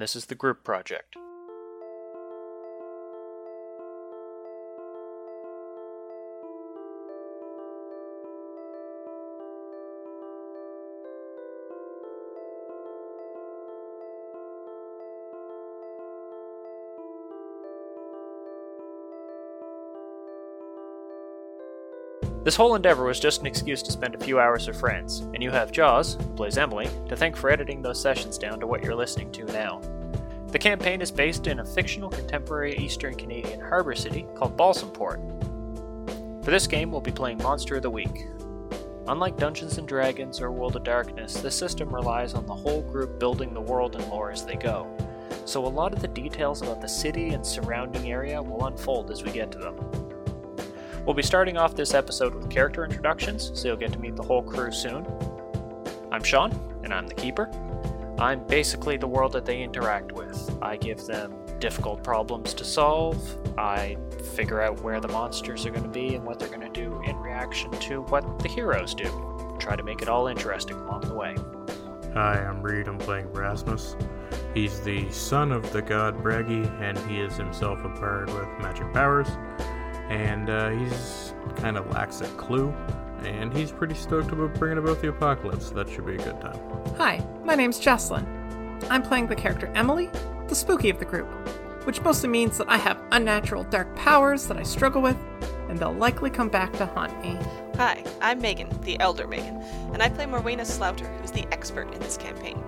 This is the group project. This whole endeavor was just an excuse to spend a few hours with friends, and you have Joss, plays Emily, to thank for editing those sessions down to what you're listening to now. The campaign is based in a fictional contemporary eastern Canadian harbor city called Balsamport. For this game, we'll be playing Monster of the Week. Unlike Dungeons and Dragons or World of Darkness, this system relies on the whole group building the world and lore as they go, so a lot of the details about the city and surrounding area will unfold as we get to them. We'll be starting off this episode with character introductions, so you'll get to meet the whole crew soon. I'm Sean, and I'm the Keeper. I'm basically the world that they interact with. I give them difficult problems to solve, I figure out where the monsters are going to be and what they're going to do in reaction to what the heroes do. Try to make it all interesting along the way. Hi, I'm Reid. I'm playing Rasmus. He's the son of the god Bragi, and he is himself a bird with magic powers. And uh, he's kind of lacks a clue, and he's pretty stoked about bringing about the apocalypse. So that should be a good time. Hi, my name's Joselyn. I'm playing the character Emily, the spooky of the group, which mostly means that I have unnatural dark powers that I struggle with, and they'll likely come back to haunt me. Hi, I'm Meaghan, the Elder Meaghan, and I play Morwhenna Slouter, who's the expert in this campaign.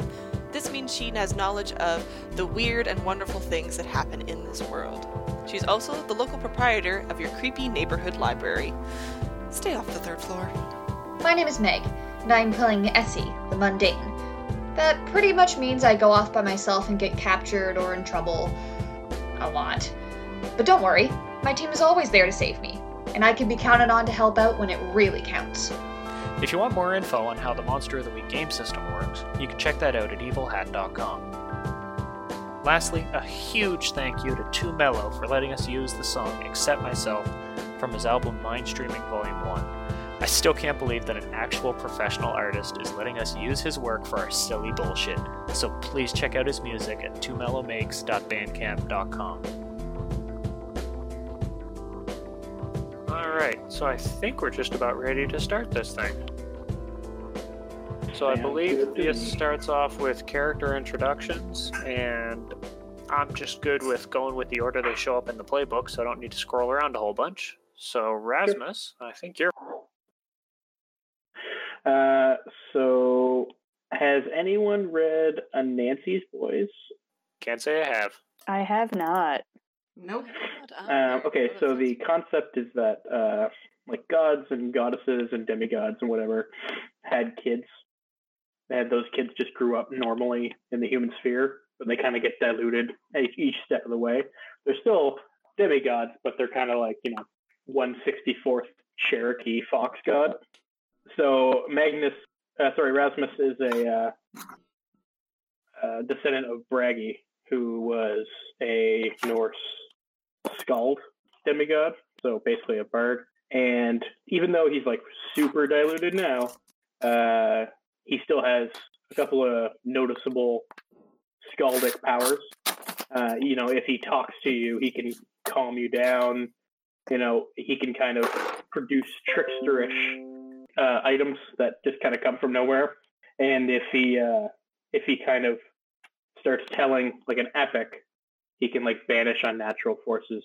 This means she has knowledge of the weird and wonderful things that happen in this world. She's also the local proprietor of your creepy neighborhood library. Stay off the third floor. My name is Meg, and I'm playing Essie, the mundane. That pretty much means I go off by myself and get captured or in trouble a lot. But don't worry, my team is always there to save me, and I can be counted on to help out when it really counts. If you want more info on how the Monster of the Week game system works, you can check that out at evilhat.com. Lastly, a huge thank you to Too Mellow for letting us use the song Accept Myself from his album Mind Streaming Volume 1. I still can't believe that an actual professional artist is letting us use his work for our silly bullshit, so please check out his music at twomellowmakes.bandcamp.com. Alright, so I think we're just about ready to start this thing. So I believe this starts off with character introductions, and I'm just good with going with the order they show up in the playbook, so I don't need to scroll around a whole bunch. So Rasmus, I think you're Uh, so, has anyone read Anansi Boys? can't say I have. I have not. Nope. Um, okay, so the concept is that uh, like gods and goddesses and demigods and whatever had kids. And those kids just grew up normally in the human sphere, but they kind of get diluted each- step of the way. They're still demigods, but they're kind of like you know 164th Cherokee fox god. So Magnus, uh, sorry, Rasmus is a uh, uh, descendant of Bragi, who was a Norse skald demigod, so basically a bird. And even though he's like super diluted now, uh, he still has a couple of noticeable skaldic powers. Uh, you know, if he talks to you, he can calm you down. You know, he can kind of produce tricksterish uh, items that just kind of come from nowhere. And if he uh, if he kind of starts telling like an epic, he can like banish unnatural forces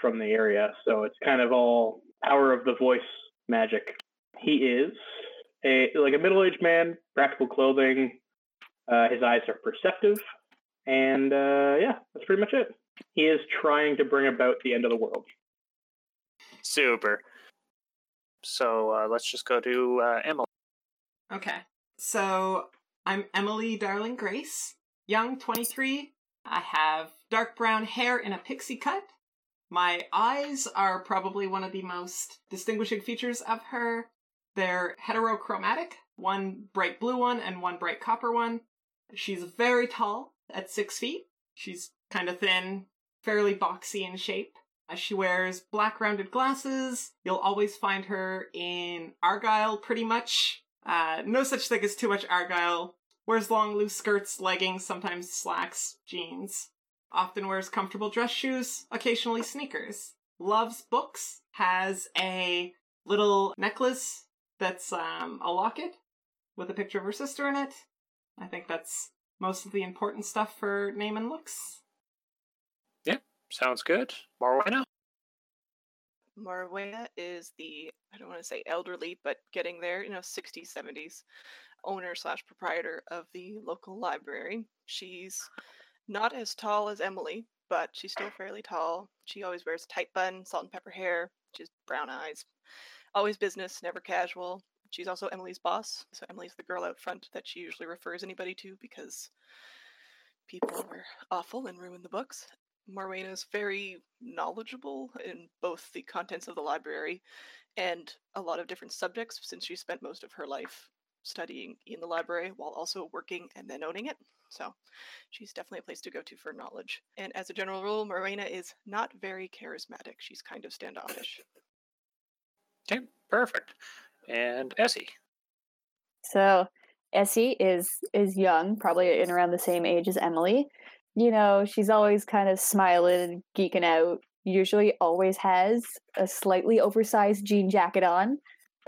from the area. So it's kind of all power of the voice magic. He is a like a middle aged man, practical clothing. Uh, his eyes are perceptive, and uh, yeah, that's pretty much it. He is trying to bring about the end of the world. Super. So uh, let's just go to uh, Emily. Okay. So I'm Emily Darling Grace, young 23. I have dark brown hair in a pixie cut. My eyes are probably one of the most distinguishing features of her. They're heterochromatic, one bright blue one and one bright copper one. She's very tall, at six feet. She's kind of thin, fairly boxy in shape. Uh, She wears black rounded glasses. You'll always find her in Argyle, pretty much. Uh, no such thing as too much Argyle. wears long loose skirts, leggings, sometimes slacks, jeans. Often wears comfortable dress shoes, occasionally sneakers. Loves books, has a little necklace that's um, a locket with a picture of her sister in it. I think that's most of the important stuff for name and looks. Yeah, sounds good. Morwhenna? Morwhenna is the, I don't want to say elderly, but getting there, you know, 60s, 70s owner slash proprietor of the local library. She's not as tall as Emily, but she's still fairly tall. She always wears a tight bun, salt and pepper hair, just brown eyes. Always business, never casual. She's also Emily's boss, so Emily's the girl out front that she usually refers anybody to because people were awful and ruined the books. Morwhenna is very knowledgeable in both the contents of the library and a lot of different subjects since she spent most of her life studying in the library while also working and then owning it. So she's definitely a place to go to for knowledge. And as a general rule, Morena is not very charismatic. She's kind of standoffish. Okay, perfect. And Essie. So Essie is is young, probably in around the same age as Emily. You know, she's always kind of smiling, and geeking out. Usually, always has a slightly oversized jean jacket on.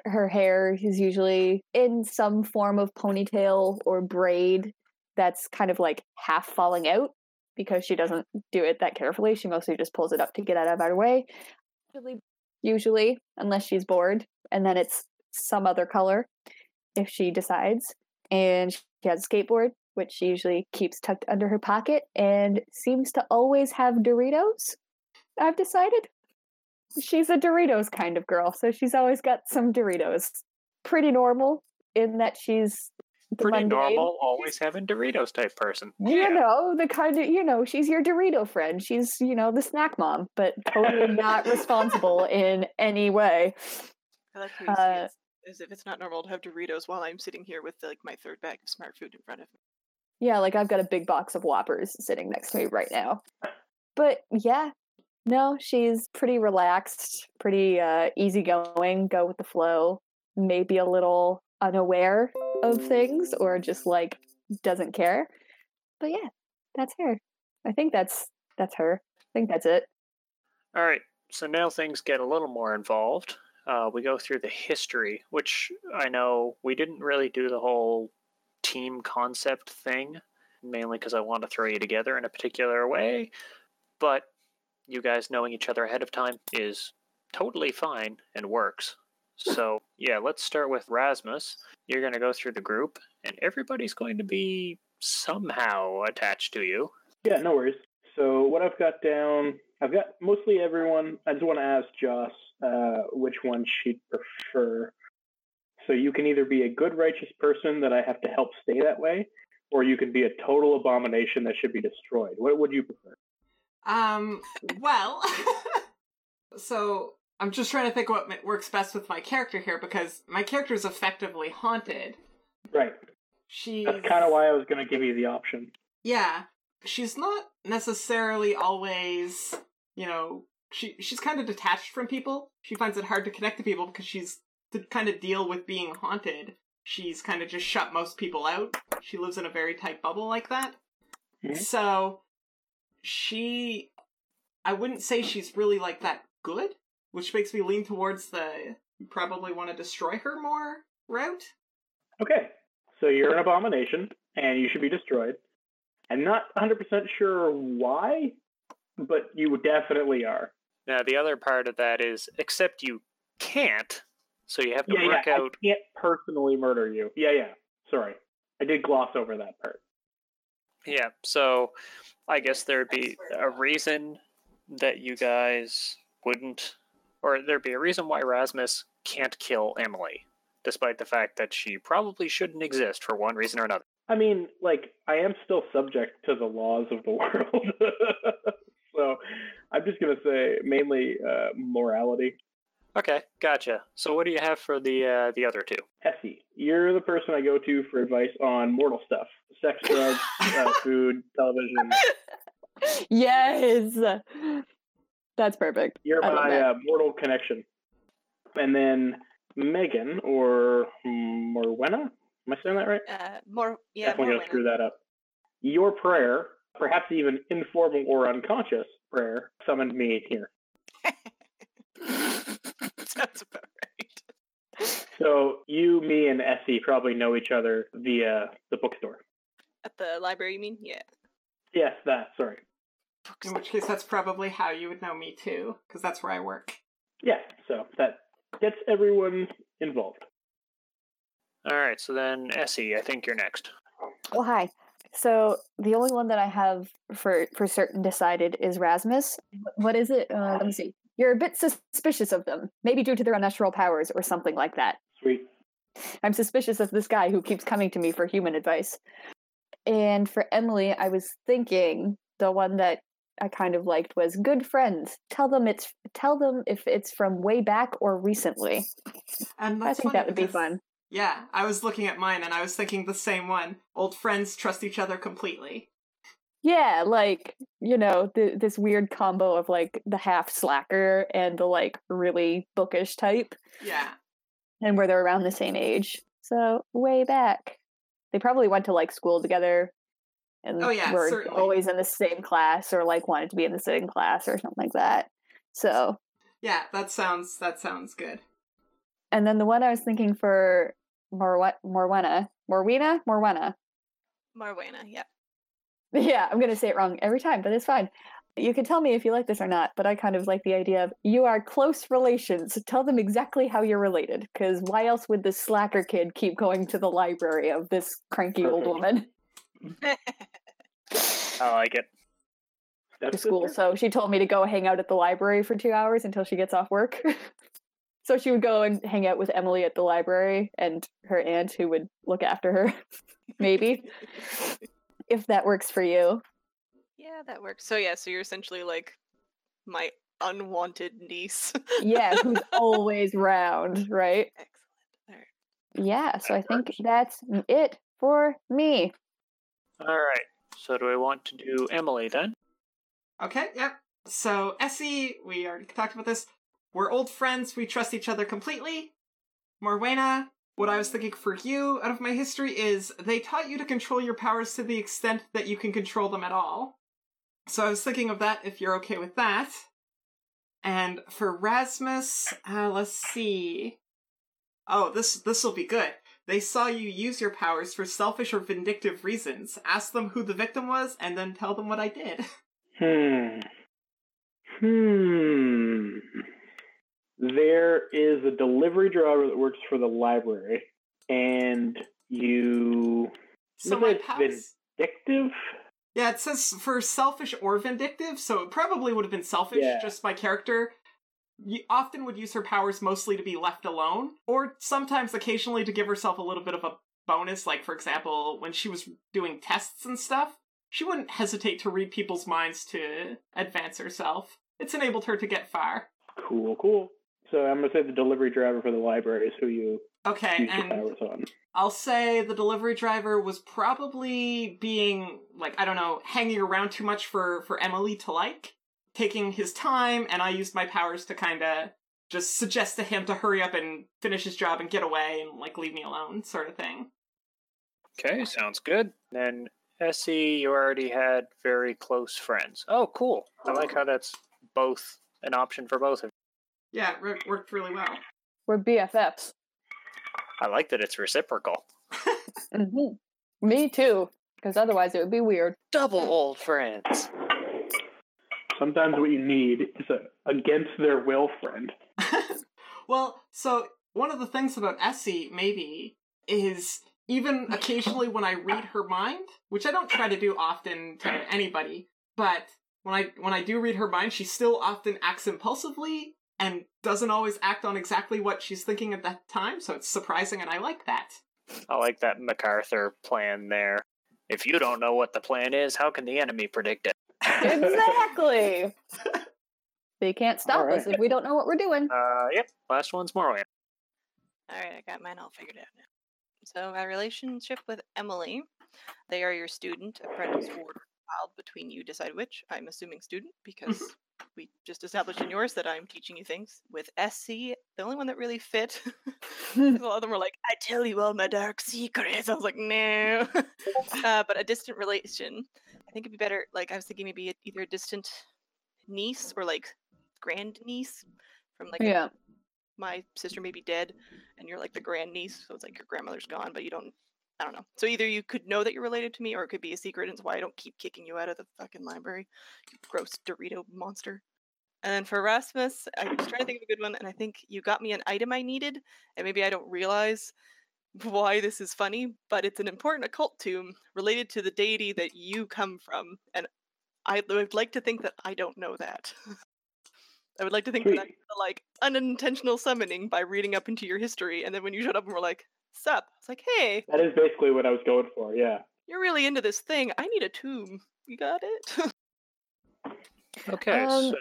Her hair is usually in some form of ponytail or braid that's kind of like half falling out because she doesn't do it that carefully. She mostly just pulls it up to get out of our way. Usually, unless she's bored, and then it's some other color if she decides. And she has a skateboard, which she usually keeps tucked under her pocket, and seems to always have Doritos. I've decided. She's a Doritos kind of girl, so she's always got some Doritos. Pretty normal in that she's Pretty mundane. normal, always having Doritos type person. You know, the kind of, you know, she's your Dorito friend. She's, you know, the snack mom, but totally not responsible in any way. I like how you Uh, as if it's not normal to have Doritos while I'm sitting here with like my third bag of smart food in front of me. Yeah, like I've got a big box of Whoppers sitting next to me right now. But yeah, no, she's pretty relaxed, pretty uh, easygoing, go with the flow, maybe a little unaware of things or just like doesn't care. But yeah, that's her. I think that's that's her. I think that's it. All right, so now things get a little more involved. Uh, we go through the history, which I know we didn't really do the whole team concept thing, mainly because I want to throw you together in a particular way. But you guys knowing each other ahead of time is totally fine and works. So, yeah, let's start with Rasmus. You're going to go through the group, and everybody's going to be somehow attached to you. Yeah, no worries. So what I've got down, I've got mostly everyone. I just want to ask Joss uh, which one she'd prefer. So you can either be a good, righteous person that I have to help stay that way, or you can be a total abomination that should be destroyed. What would you prefer? Um, well, so I'm just trying to think what works best with my character here because my character is effectively haunted. Right. She's That's kind of why I was going to give you the option. yeah. She's not necessarily always, you know, she she's kind of detached from people. She finds it hard to connect to people because she's to kind of deal with being haunted. She's kind of just shut most people out. She lives in a very tight bubble like that. Mhm. So she I wouldn't say she's really like that good, which makes me lean towards the probably want to destroy her more route. Okay. So you're an abomination, and you should be destroyed. I'm not 100% sure why, but you definitely are. Now, the other part of that is, except you can't, so you have to Yeah, work yeah. out. I can't personally murder you. Yeah, yeah. Sorry. I did gloss over that part. Yeah, so I guess there'd be a reason that you guys wouldn't, or there'd be a reason why Rasmus can't kill Emily, despite the fact that she probably shouldn't exist for one reason or another. I mean, like, I am still subject to the laws of the world. so I'm just going to say mainly uh, morality. Okay, gotcha. So what do you have for the uh, the other two? Essie, you're the person I go to for advice on mortal stuff sex, drugs, uh, food, television. Yes. That's perfect. You're I my uh, mortal connection. And then Meaghan, or Morwhenna, Am I saying that right? Uh, more, yeah, Definitely gonna screw that up. Your prayer, perhaps even informal or unconscious prayer, summoned me here. Sounds about right. So you, me, and Essie probably know each other via the bookstore. At the library, you mean? Yeah. Yes, that. Sorry. In which case, that's probably how you would know me too, because that's where I work. Yeah. So that gets everyone involved. All right, so then Essie, I think you're next. Oh hi. So the only one that I have for for certain decided is Rasmus. What is it? Uh, let me see. You're a bit suspicious of them, maybe due to their unnatural powers or something like that. Sweet. I'm suspicious of this guy who keeps coming to me for human advice. And for Emily, I was thinking the one that I kind of liked was good friends. Tell them it's tell them if it's from way back or recently. And I think that would be fun. Yeah, I was looking at mine and I was thinking the same one. Old friends trust each other completely. Yeah, like you know, th- this weird combo of like the half slacker and the like really bookish type, Yeah. and where they're around the same age. So way back, they probably went to like school together, and Oh, yeah, were certainly. always in the same class or like wanted to be in the same class or something like that. So, Yeah, that sounds that sounds good. and then the one I was thinking for Morwe- Morwenna, Morwena, Morwenna. Marwena, yeah. Yeah, I'm gonna say it wrong every time, but it's fine. You can tell me if you like this or not, but I kind of like the idea of you are close relations. Tell them exactly how you're related, because why else would this slacker kid keep going to the library of this cranky old woman I like it. to That's school? So she told me to go hang out at the library for two hours until she gets off work. so she would go and hang out with Emily at the library and her aunt, who would look after her, maybe, if that works for you. yeah, that works. So yeah, so you're essentially like my unwanted niece. Yeah, who's always round, right? Excellent. All right. Yeah, so I That think works. that's it for me. All right, so do I want to do Emily then? Okay, yep. So Essie, we already talked about this. We're old friends, we trust each other completely. Morwhenna, what I was thinking for you out of my history is they taught you to control your powers to the extent that you can control them at all. So I was thinking of that if you're okay with that. And for Rasmus, uh, let's see. Oh, this this will be good. They saw you use your powers for selfish or vindictive reasons. Ask them who the victim was, and then tell them what I did. Hmm. Hmm. There is a delivery driver that works for the library, and you So my powers. addictive. Yeah, it says for selfish or vindictive, so it probably would have been selfish. Yeah. Just my character often would use her powers mostly to be left alone, or sometimes occasionally to give herself a little bit of a bonus. Like for example, when she was doing tests and stuff, she wouldn't hesitate to read people's minds to advance herself. It's enabled her to get far. Cool, cool. So I'm gonna say the delivery driver for the library is who you Okay, and powers on. I'll say the delivery driver was probably being like I don't know, hanging around too much for for Emily to like, taking his time, and I used my powers to kind of just suggest to him to hurry up and finish his job and get away and like leave me alone, sort of thing. Okay, sounds good. Then Essie, you already had very close friends. Oh, cool. I like how that's both an option for both of you. Yeah, it re- worked really well. We're BFFs. I like that it's reciprocal. hmm Me too, because otherwise it would be weird. Double old friends. Sometimes what you need is a against their will friend. well, so one of the things about Essie, maybe, is even occasionally when I read her mind, which I don't try to do often to anybody, but when I when I do read her mind, she still often acts impulsively and doesn't always act on exactly what she's thinking at that time, so it's surprising and I like that. I like that MacArthur plan there. If you don't know what the plan is, how can the enemy predict it? Exactly. they can't stop All right. us if we don't know what we're doing. Uh, yep. Last one's Morwhenna. All right, I got mine all figured out now. So my relationship with Emily, they are your student, apprentice, ward, child. Between you, decide which. I'm assuming student because we just established in yours that I'm teaching you things. With Essie, the only one that really fit, a lot of them were like, "I tell you all my dark secrets." I was like, "No," uh, but a distant relation. I think it'd be better. Like I was thinking, maybe either a distant niece or like grand niece from like yeah. my sister may be dead, and you're like the grand niece, so it's like your grandmother's gone, but you don't. I don't know. So either you could know that you're related to me, or it could be a secret, and it's why I don't keep kicking you out of the fucking library. You gross Dorito monster. And then for Rasmus, I was trying to think of a good one, and I think you got me an item I needed, and maybe I don't realize why this is funny, but it's an important occult tomb related to the deity that you come from, and I would like to think that I don't know that. I would like to think that Sweet. that's the, like unintentional summoning by reading up into your history, and then when you showed up and were like, "Sup," it's like, "Hey, That is basically what I was going for. Yeah. you're really into this thing. I need a tomb. You got it?" Okay. Um, so,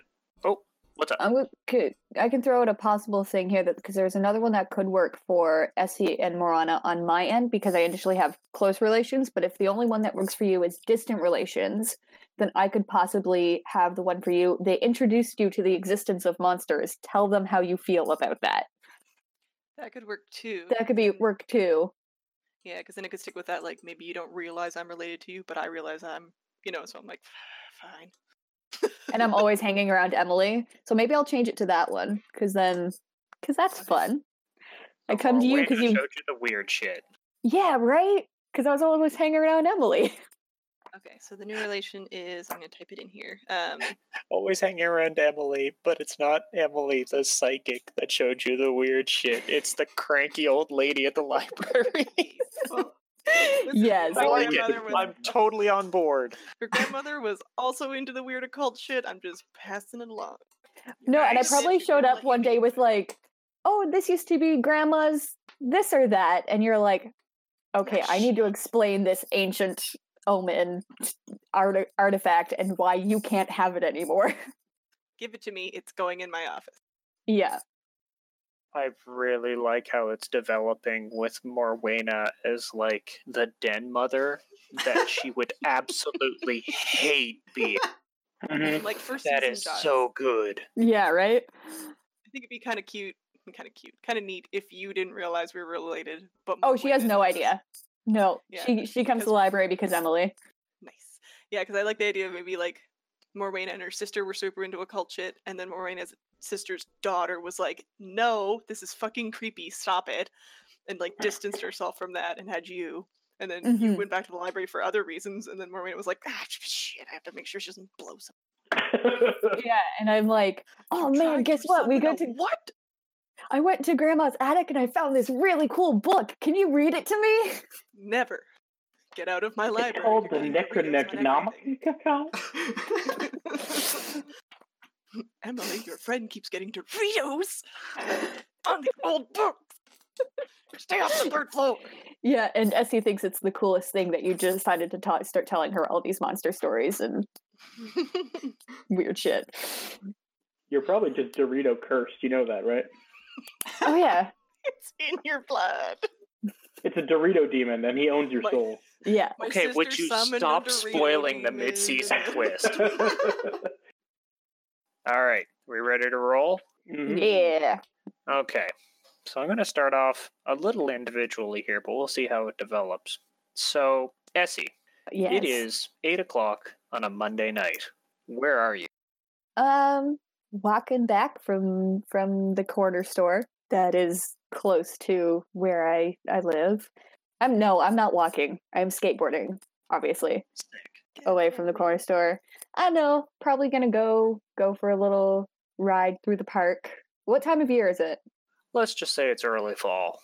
what's up? I'm go- could I can throw out a possible thing here that because there's another one that could work for Essie and Morana on my end because I initially have close relations, but if the only one that works for you is distant relations, then I could possibly have the one for you. They introduced you to the existence of monsters. Tell them how you feel about that. that could work too. That could be work too. Yeah, because then it could stick with that. Like maybe you don't realize I'm related to you, but I realize I'm, you know. So I'm like, fine. And I'm always hanging around Emily, so maybe I'll change it to that one because then, because that's fun. I come to you because you, showed you the weird shit. yeah, right. Because I was always hanging around Emily. Okay, so the new relation is I'm gonna type it in here. Um, Always hanging around Emily, but it's not Emily the psychic that showed you the weird shit. It's the cranky old lady at the library. listen, Yes. my I like grandmother it. was- I'm totally on board. Your grandmother was also into the weird occult shit. I'm just passing it along. No, and I probably showed up one day with like, "Oh, this used to be grandma's this or that," and you're like, "Okay, I need to explain this ancient omen art- artifact and why you can't have it anymore." Give it to me. It's going in my office. yeah, I really like how it's developing with Morwhenna as like the den mother that she would absolutely hate being. Mhm. Like first That season is Jaws. so good. yeah, right. I think it'd be kind of cute, kind of cute, kind of neat if you didn't realize we were related. But Oh, she has no idea. No, Yeah, she she comes to the library because Emily. Nice. Yeah, because I like the idea of maybe like Morwhenna and her sister were super into occult shit, and then Morwhenna's sister's daughter was like, "No, this is fucking creepy. Stop it," and like distanced herself from that and had you. And then you Mhm. went back to the library for other reasons, and then Morwhenna was like, "Ah, shit! I have to make sure she doesn't blow something." Yeah, and I'm like, "Oh man, guess what? We summon go to what? I went to grandma's attic and I found this really cool book. Can you read it to me?" Never. Get out of my library. it's called the You're getting Doritos on everything. Necronomicon. Emily, your friend keeps getting Doritos on the old books. Stay off the third floor. Yeah, and Essie thinks it's the coolest thing that you just decided to ta- start telling her all these monster stories and weird shit. You're probably just Dorito cursed. You know that, right? Oh yeah, it's in your blood. It's a Dorito demon, and he owns your My- soul. yeah. My Okay, would you stop Dorito spoiling the mid-season twist? All right, we ready to roll? Mhm. Yeah. Okay, so I'm going to start off a little individually here, but we'll see how it develops. So, Essie, Yes. it is 8 o'clock on a Monday night. Where are you? Um, walking back from from the corner store that is close to where I I live. I'm no, I'm not walking. I'm skateboarding, obviously, away from the corner store. I know, probably gonna go go for a little ride through the park. What time of year is it? Let's just say it's early fall.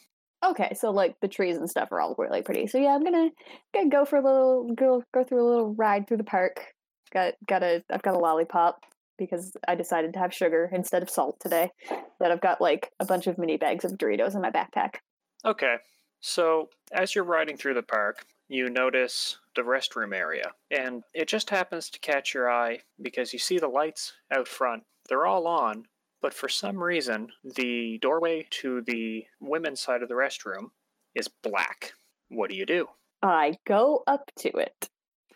Okay, so like the trees and stuff are all really pretty. So yeah, I'm gonna gonna go for a little go go through a little ride through the park. Got got a I've got a lollipop because I decided to have sugar instead of salt today. That I've got like a bunch of mini bags of Doritos in my backpack. Okay, so as you're riding through the park, you notice the restroom area, and it just happens to catch your eye because you see the lights out front. They're all on, but for some reason, the doorway to the women's side of the restroom is black. What do you do? I go up to it.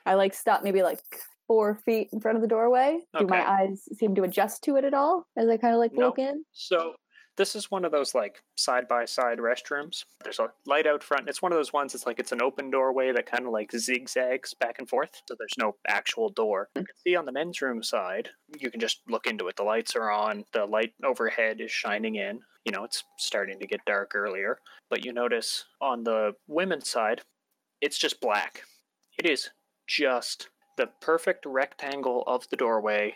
I like stop maybe like four feet in front of the doorway. Do my eyes seem to adjust to it at all as I kind of like No. look in? So This is one of those like side by side restrooms. There's a light out front. It's one of those ones. It's like it's an open doorway that kind of like zigzags back and forth. So there's no actual door. You can see on the men's room side, you can just look into it. The lights are on. The light overhead is shining in. You know, it's starting to get dark earlier. But you notice on the women's side, it's just black. It is just the perfect rectangle of the doorway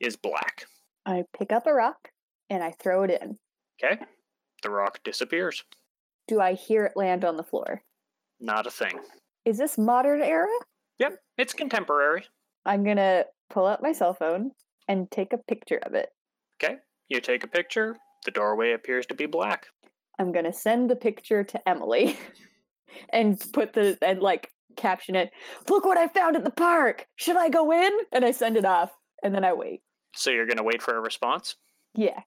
is black. I pick up a rock and I throw it in. Okay? The rock disappears. Do I hear it land on the floor? Not a thing. Is this modern era? Yep, it's contemporary. I'm gonna pull out my cell phone and take a picture of it. Okay? You take a picture, the doorway appears to be black. I'm gonna send the picture to Emily and put the and like caption it. Look what I found at the park. Should I go in? And I send it off, and then I wait. So you're going to wait for a response? Yeah.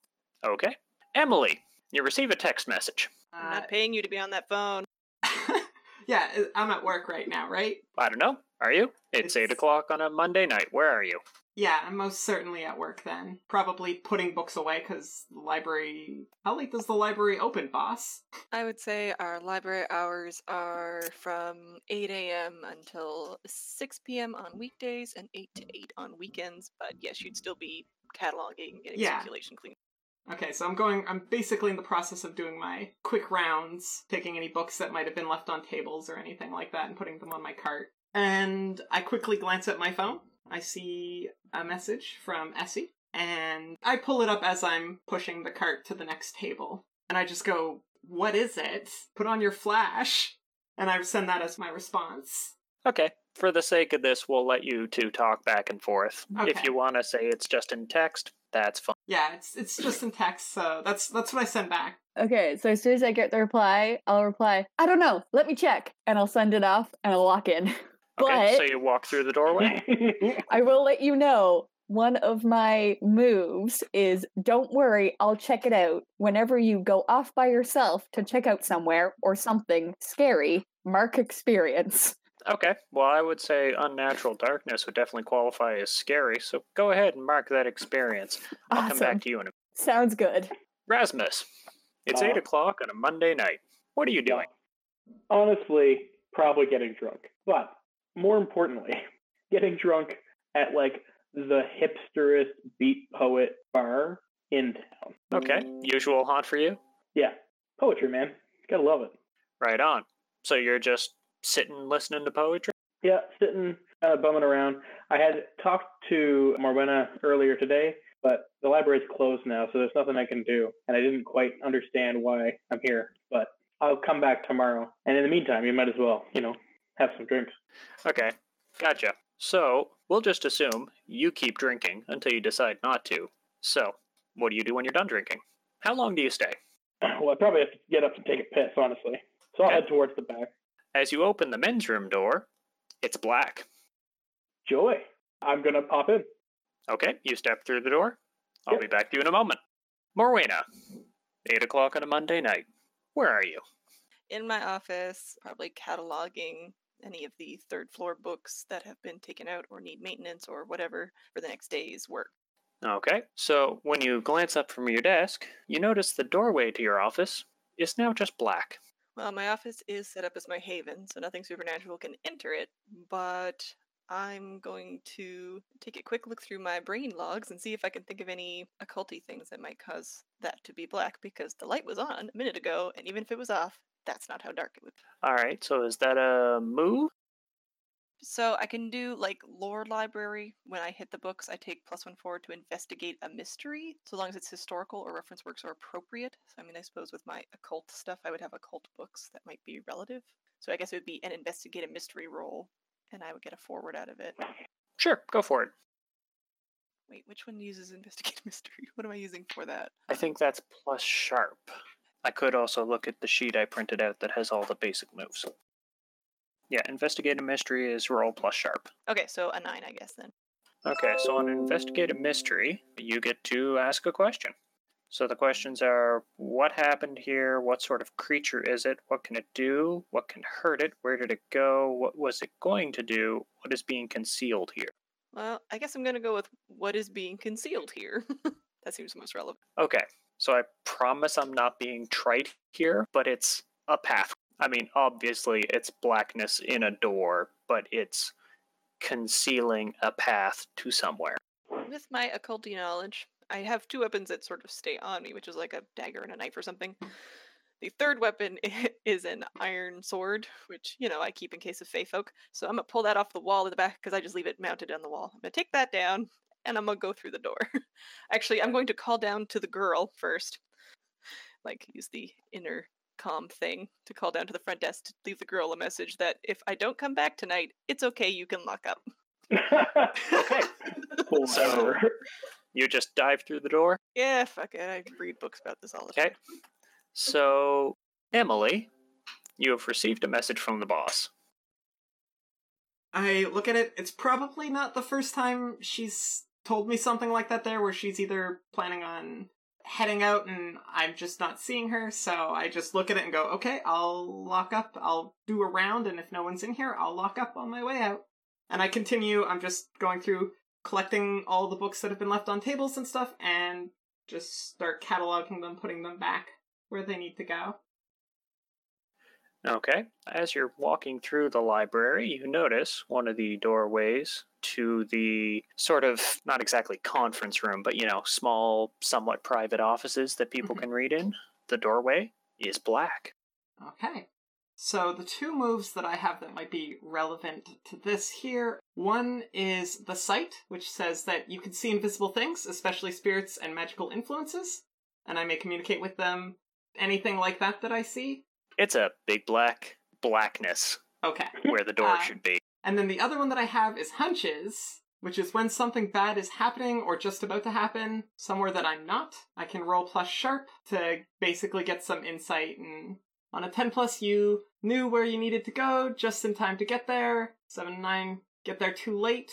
Okay. Emily, you receive a text message. I'm Uh, not paying you to be on that phone. yeah, uh, I'm at work right now, right? I don't know. Are you? It's, It's- 8 o'clock on a Monday night. Where are you? Yeah, I'm most certainly at work then. Probably putting books away because the library. How late does the library open, boss? I would say our library hours are from 8 a.m. until 6 p.m. on weekdays and 8 to 8 on weekends. But yes, you'd still be cataloging, and getting Yeah. circulation clean. Okay, so I'm going. I'm basically in the process of doing my quick rounds, taking any books that might have been left on tables or anything like that, and putting them on my cart. And I quickly glance at my phone. I see a message from Essie, and I pull it up as I'm pushing the cart to the next table. And I just go, "What is it? Put on your flash." And I send that as my response. Okay. For the sake of this, we'll let you two talk back and forth. If you want to say it's just in text, that's fine. Yeah, it's it's just in text, so that's that's what I send back. Okay, so as soon as I get the reply, I'll reply, I don't know, let me check. And I'll send it off and I'll walk in. Okay, But so you walk through the doorway. I will let you know one of my moves is don't worry, I'll check it out. Whenever you go off by yourself to check out somewhere or something scary, mark experience. Okay. Well, I would say unnatural darkness would definitely qualify as scary. So go ahead and mark that experience. I'll come back to you in a Sounds good. Rasmus. It's Uh, eight o'clock on a Monday night. What are you doing? Honestly, probably getting drunk. But more importantly, getting drunk at like the hipsterest beat poet bar in town. Okay. Usual haunt for you. Yeah, poetry, man. Gotta love it. Right on. So you're just sitting listening to poetry. Yeah, sitting, kind of bumming around. I had talked to Morwhenna earlier today, but the library's closed now, so there's nothing I can do. And I didn't quite understand why I'm here, but I'll come back tomorrow. And in the meantime, you might as well, you know, have some drinks. Okay. Gotcha. So we'll just assume you keep drinking until you decide not to. So what do you do when you're done drinking? How long do you stay? Well, I probably have to get up and take a piss, honestly. So I'll Okay. head towards the back. As you open the men's room door, it's black. Joy. I'm gonna pop in. Okay, you step through the door. I'll Yep. be back to you in a moment. Morwhenna, 8 o'clock on a Monday night. Where are you? In my office, probably cataloging any of the third floor books that have been taken out or need maintenance or whatever for the next day's work. Okay, so when you glance up from your desk, you notice the doorway to your office is now just black. Well, my office is set up as my haven, so nothing supernatural can enter it, but I'm going to take a quick look through my brain logs and see if I can think of any occulty things that might cause that to be black, because the light was on a minute ago, and even if it was off, that's not how dark it would be. Alright, so is that a move? So I can do like lore library. When I hit the books, I take plus one forward to investigate a mystery, so long as it's historical or reference works are appropriate. So I mean, I suppose with my occult stuff, I would have occult books that might be relative. So I guess it would be an investigate a mystery roll, and I would get a forward out of it. Sure, go for it. Wait, which one uses investigate mystery? What am I using for that? I think that's plus sharp. I could also look at the sheet I printed out that has all the basic moves. Yeah, investigate a mystery is roll plus sharp. Okay, so a nine, I guess then. Okay, so on investigate a mystery, you get to ask a question. So the questions are what happened here? What sort of creature is it? What can it do? What can hurt it? Where did it go? What was it going to do? What is being concealed here? Well, I guess I'm gonna go with what is being concealed here. that seems most relevant. Okay, So I promise I'm not being trite here, but it's a path. I mean, obviously it's blackness in a door, but it's concealing a path to somewhere. With my occulty knowledge, I have two weapons that sort of stay on me, which is like a dagger and a knife or something. The third weapon is an iron sword, which, you know, I keep in case of fey folk. So I'm gonna pull that off the wall in the back because I just leave it mounted on the wall. I'm gonna take that down and I'm gonna go through the door. Actually, I'm going to call down to the girl first. Like, use the intercom thing to call down to the front desk to leave the girl a message that if I don't come back tonight, it's okay, you can lock up. Okay. So- You just dive through the door. Yeah, fuck it. I read books about this all the Okay. time. Okay. So, Emily, you have received a message from the boss. I look at it, it's probably not the first time she's told me something like that there, where she's either planning on heading out and I'm just not seeing her, so I just look at it and go, okay, I'll lock up, I'll do a round, and if no one's in here, I'll lock up on my way out. And I continue, I'm just going through collecting all the books that have been left on tables and stuff, and just start cataloging them, putting them back where they need to go. Okay. As you're walking through the library, you notice one of the doorways to the sort of not exactly conference room, but you know, small, somewhat private offices that people Mhm. can read in. The doorway is black. Okay. So the two moves that I have that might be relevant to this here, one is the sight, which says that you can see invisible things, especially spirits and magical influences, and I may communicate with them anything like that that I see. It's a big black blackness Okay. where the door Uh, should be. And then the other one that I have is hunches, which is when something bad is happening or just about to happen somewhere that I'm not. I can roll plus sharp to basically get some insight. And on a 10 plus, you knew where you needed to go just in time to get there. 7 and 9, get there too late,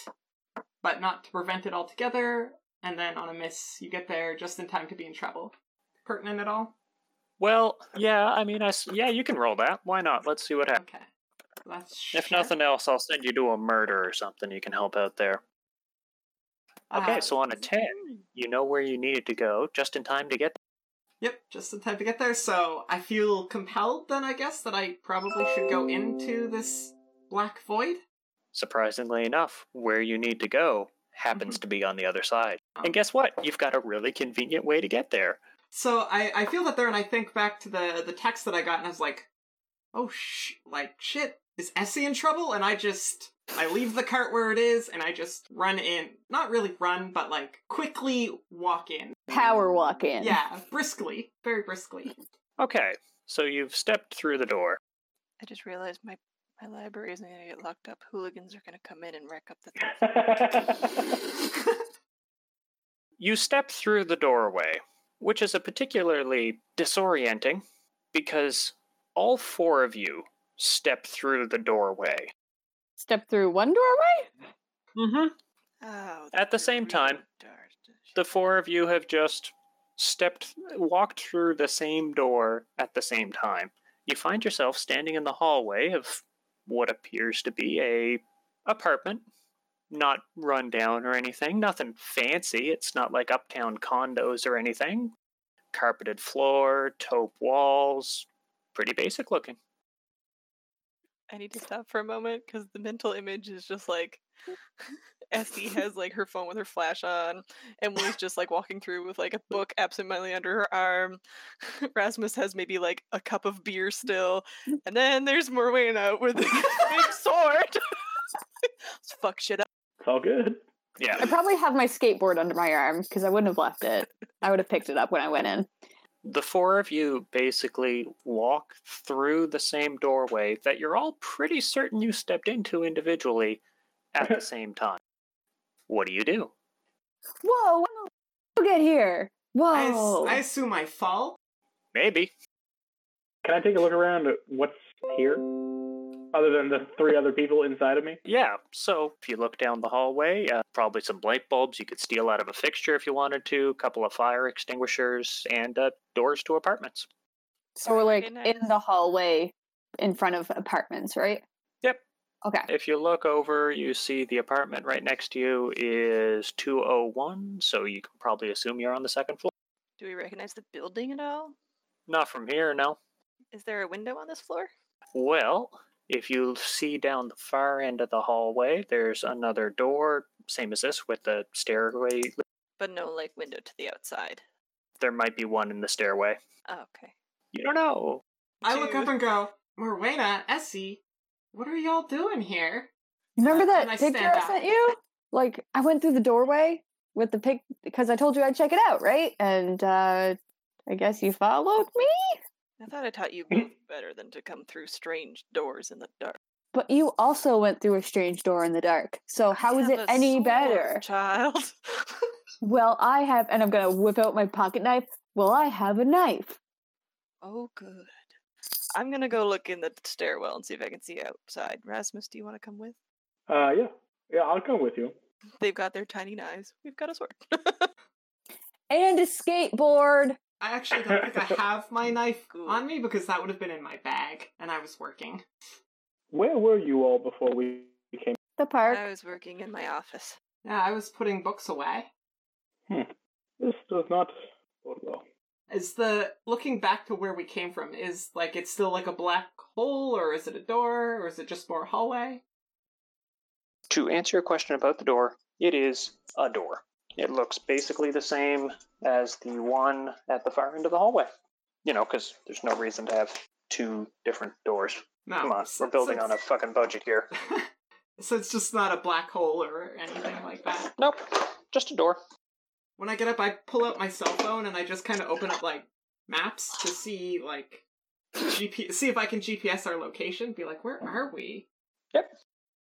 but not to prevent it altogether. And then on a miss, you get there just in time to be in trouble. Pertinent at all? Well, yeah, I mean, I yeah, you can roll that. Why not? Let's see what happens. Okay. That's If nothing else, I'll send you to a murder or something. You can help out there. Okay, Uh, so on a 10, you know where you needed to go just in time to get there. Yep, just in time to get there. So I feel compelled then, I guess, that I probably should go into this black void. Surprisingly enough, where you need to go happens to be on the other side. And guess what? You've got a really convenient way to get there. So I, I feel that there, and I think back to the the text that I got, and I was like, oh sh, like shit, is Essie in trouble? And I just I leave the cart where it is, and I just run in. Not really run, but like quickly walk in. Power walk in. Yeah, briskly, very briskly. Okay, so you've stepped through the door. I just realized my my library isn't gonna get locked up. Hooligans are gonna come in and wreck up the thing. You step through the doorway, which is a particularly disorienting because all four of you step through the doorway. Step through one doorway? Mm-hmm. Oh, At the same time, The four of you have just stepped, walked through the same door at the same time. You find yourself standing in the hallway of what appears to be a apartment, not run down or anything, nothing fancy. It's not like uptown condos or anything. Carpeted floor, taupe walls, pretty basic looking. I need to stop for a moment because the mental image is just like Essie has like her phone with her flash on. Emily's just like walking through with like a book absentmindedly under her arm. Rasmus has maybe like a cup of beer still, and then there's Morwhenna with a big sword. Let's fuck shit up. It's all good. Yeah. I probably have my skateboard under my arm because I wouldn't have left it. I would have picked it up when I went in. the four of you basically walk through the same doorway that you're all pretty certain you stepped into individually at the same time. What do you do? Whoa! When did you get here? I, Whoa! I assume I fall. Maybe. Can I take a look around at what's here? Other than the three other people inside of me? Yeah, so if you look down the hallway, uh, probably some light bulbs you could steal out of a fixture if you wanted to, a couple of fire extinguishers, and uh, doors to apartments. so we're like Okay, in the hallway in front of apartments, right? Yep. Okay. If you look over, you see the apartment right next to you is 201, so you can probably assume you're on the second floor. Do we recognize the building at all? Not from here, no. Is there a window on this floor? Well, if you see down the far end of the hallway, there's another door, same as this, with the stairway. But no, like, window to the outside. There might be one in the stairway. Oh, okay. You don't know. I look up and go, Morwhenna, Essie, what are y'all doing here? Remember that I picture I sent you? Like I went through the doorway with the pic because I told you I'd check it out, right? And uh I guess you followed me? I thought I taught you both better than to come through strange doors in the dark. But you also went through a strange door in the dark. So how is I it have a any sword, better? child? Well, I have and I'm going to whip out my pocket knife. Well, I have a knife. oh, good. I'm gonna go look in the stairwell and see if I can see outside. Rasmus, do you want to come with? Uh, yeah, yeah, I'll come with you. They've got their tiny knives. We've got a sword. And a skateboard. I actually don't think I have my knife Cool. on me because that would have been in my bag and I was working. Where were you all before we came? The park. I was working in my office. Yeah, I was putting books away. Hmm. This does not bode well. Is the looking back to where we came from is like it's still like a black hole or is it a door or is it just more hallway? To answer your question about the door, it is a door. It looks basically the same as the one at the far end of the hallway. You know, because there's no reason to have two different doors. No, Come on, we're building on a fucking budget here. so it's just not a black hole or anything like that. Nope, just a door. When I get up, I pull out my cell phone and I just kind of open up like maps to see like GP see if I can GPS our location. Be like, where are we? Yep,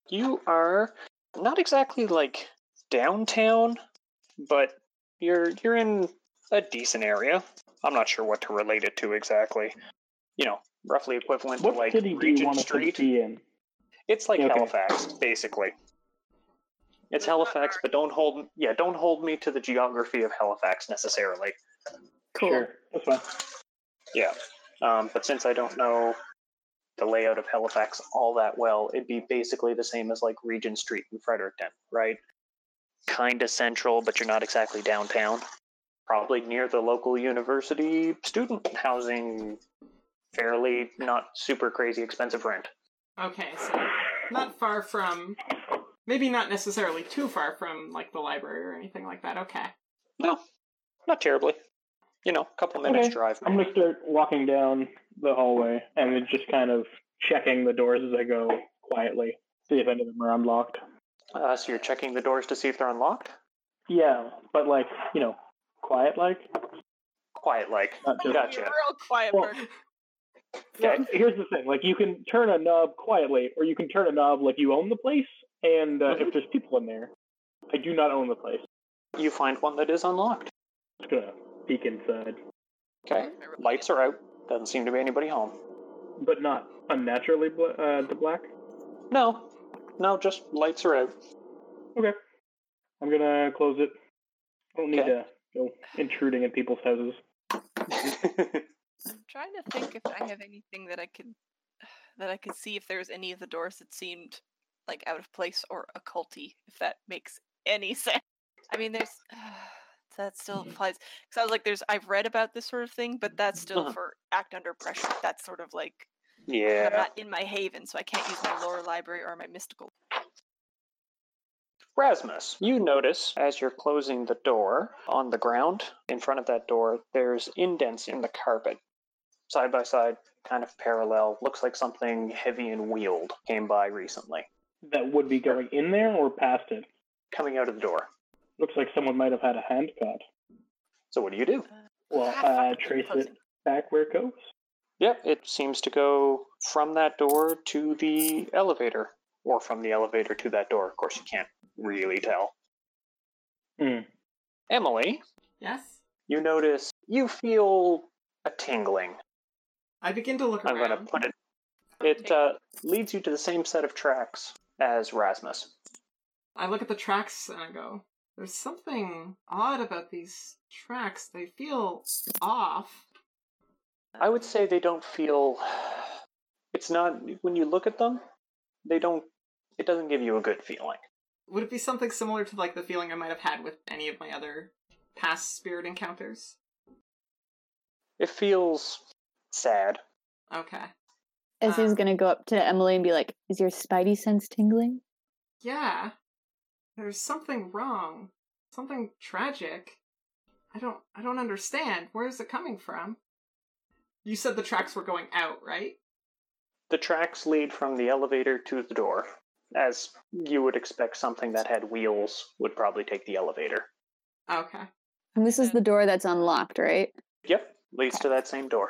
you are not exactly like downtown, but you're you're in a decent area. I'm not sure what to relate it to exactly. You know, roughly equivalent What to like city do you Regent want us to Street. be in? It's like Okay. Halifax, basically. It's Halifax, but don't hold yeah, don't hold me to the geography of Halifax necessarily. Cool. Sure, that's fine. Yeah. Um, but since I don't know the layout of Halifax all that well, it'd be basically the same as like Regent Street in Fredericton, right? Kinda central, but you're not exactly downtown. Probably near the local university student housing, fairly not super crazy expensive rent. Okay, so not far from maybe not necessarily too far from like the library or anything like that. Okay. No, not terribly. You know, a couple minutes Okay, drive. I'm gonna start walking down the hallway and just kind of checking the doors as I go quietly, see if any of them are unlocked. Uh, so you're checking the doors to see if they're unlocked? Yeah, but like you know, quiet like. Quiet like. Gotcha. Real quiet, Well, Bert. Yeah, here's the thing: like you can turn a knob quietly, or you can turn a knob like you own the place. And uh, if there's people in there, I do not own the place. You find one that is unlocked. Just gonna peek inside, Okay. Lights are out. Doesn't seem to be anybody home. but not unnaturally bl- uh, to black. No. No, just lights are out. Okay, I'm gonna close it. I don't need Okay. to go intruding in people's houses. I'm trying to think if I have anything that I could that I could see if there's any of the doors that seemed like out of place or occulty, if that makes any sense. I mean, there's that still applies because I was like, there's I've read about this sort of thing, but that's still Uh-huh. for act under pressure. That's sort of like I'm yeah. not in my haven, so I can't use my lore library or my mystical. Rasmus, you notice as you're closing the door on the ground in front of that door, there's indents in the carpet. Side by side, kind of parallel. Looks like something heavy and wheeled came by recently. That would be going in there or past it. Coming out of the door. Looks like someone might have had a hand cut. So what do you do? Well, uh, trace it back where it goes. Yep, it seems to go from that door to the elevator, or from the elevator to that door. Of course, you can't really tell. Hmm. Emily, Yes. you notice you feel a tingling. I begin to look I'm around. going to put it. It uh, leads you to the same set of tracks as Rasmus. I look at the tracks and I go, there's something odd about these tracks. They feel off. I would say they don't feel. It's not when you look at them, they don't. It doesn't give you a good feeling. Would it be something similar to like the feeling I might have had with any of my other past spirit encounters? It feels sad. Okay. Essie's Um, gonna go up to Emily and be like, "Is your spidey sense tingling?" Yeah. There's something wrong. Something tragic. I don't I don't understand. Where is it coming from? You said the tracks were going out, right? The tracks lead from the elevator to the door, as you would expect something that had wheels would probably take the elevator. Okay. And this is the door that's unlocked, right? Yep, leads to that same door.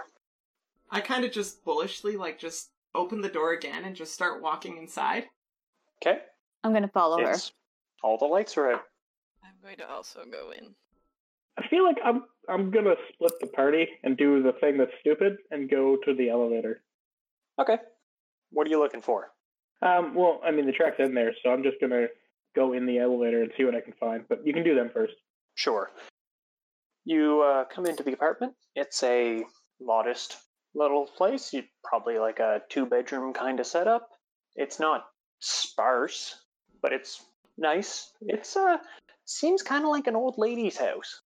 I kind of just bullishly like just open the door again and just start walking inside. Okay, I'm gonna follow her. it's all the lights are out. I'm going to also go in. I feel like I'm I'm gonna split the party and do the thing that's stupid and go to the elevator. Okay, what are you looking for? Um, well, I mean the track's in there, so I'm just gonna go in the elevator and see what I can find. But you can do them first. Sure. You uh, come into the apartment. It's a modest little place. You probably like a two bedroom kind of setup. It's not sparse, but it's nice. It's uh seems kind of like an old lady's house.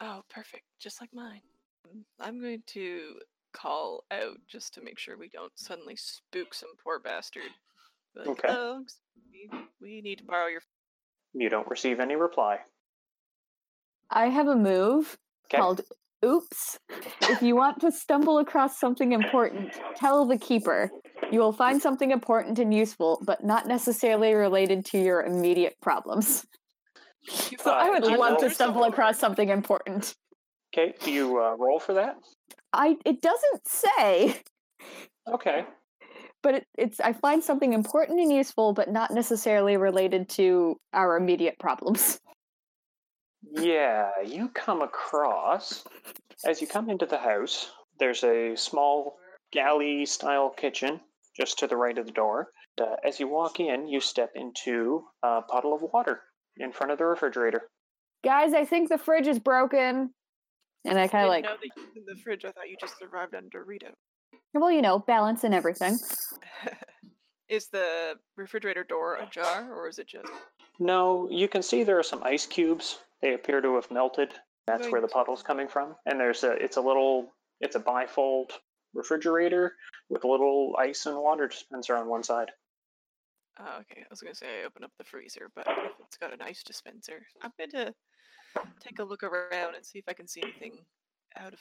Oh, perfect. Just like mine. Mm, I'm going to call out just to make sure we don't suddenly spook some poor bastard. Like, Okay. "Oh, we, we need to borrow your. You don't receive any reply. I have a move Okay. called Oops. If you want to stumble across something important, tell the keeper. You will find something important and useful, but not necessarily related to your immediate problems. So I would Uh, love to roll- stumble across something important. Okay, do you uh, roll for that? I it doesn't say, Okay. but it, it's I find something important and useful, but not necessarily related to our immediate problems. Yeah, you come across as you come into the house. There's a small galley style kitchen just to the right of the door. Uh, as you walk in, you step into a puddle of water in front of the refrigerator. Guys, I think the fridge is broken. And I kind of like, know that you in the fridge. I thought you just arrived on Dorito. well, you know, balance and everything. is the refrigerator door ajar, or is it just? No, you can see there are some ice cubes. They appear to have melted. That's where the Right. puddle's coming from. And there's a it's a little it's a bifold refrigerator with a little ice and water dispenser on one side. Oh, okay. I was gonna say I open up the freezer, but if it's got an ice dispenser, I'm going to take a look around and see if I can see anything out of.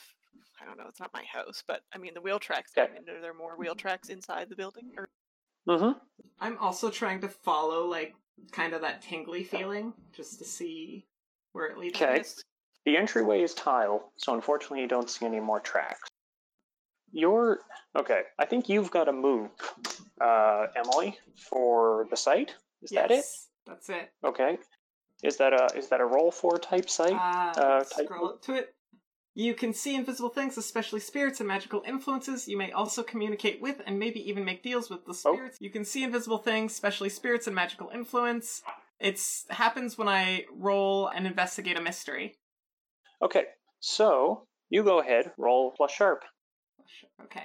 I don't know. It's not my house, but I mean the wheel tracks. that I'm Okay. in, Are there more wheel tracks inside the building? Or Mm-hmm. I'm also trying to follow like kind of that tingly feeling just to see where it leads. Okay. The entryway is tile, so unfortunately you don't see any more tracks. You're okay. I think you've got a move, uh, Emily, for the sight. Is that it? Yes, That's it. Okay. Is that a is that a roll for type sight? Uh, Uh, type scroll up to it. You can see invisible things, especially spirits and magical influences. You may also communicate with and maybe even make deals with the Oh. spirits. You can see invisible things, especially spirits and magical influence. It's happens when I roll and investigate a mystery. Okay. So you go ahead, roll plus sharp. Okay.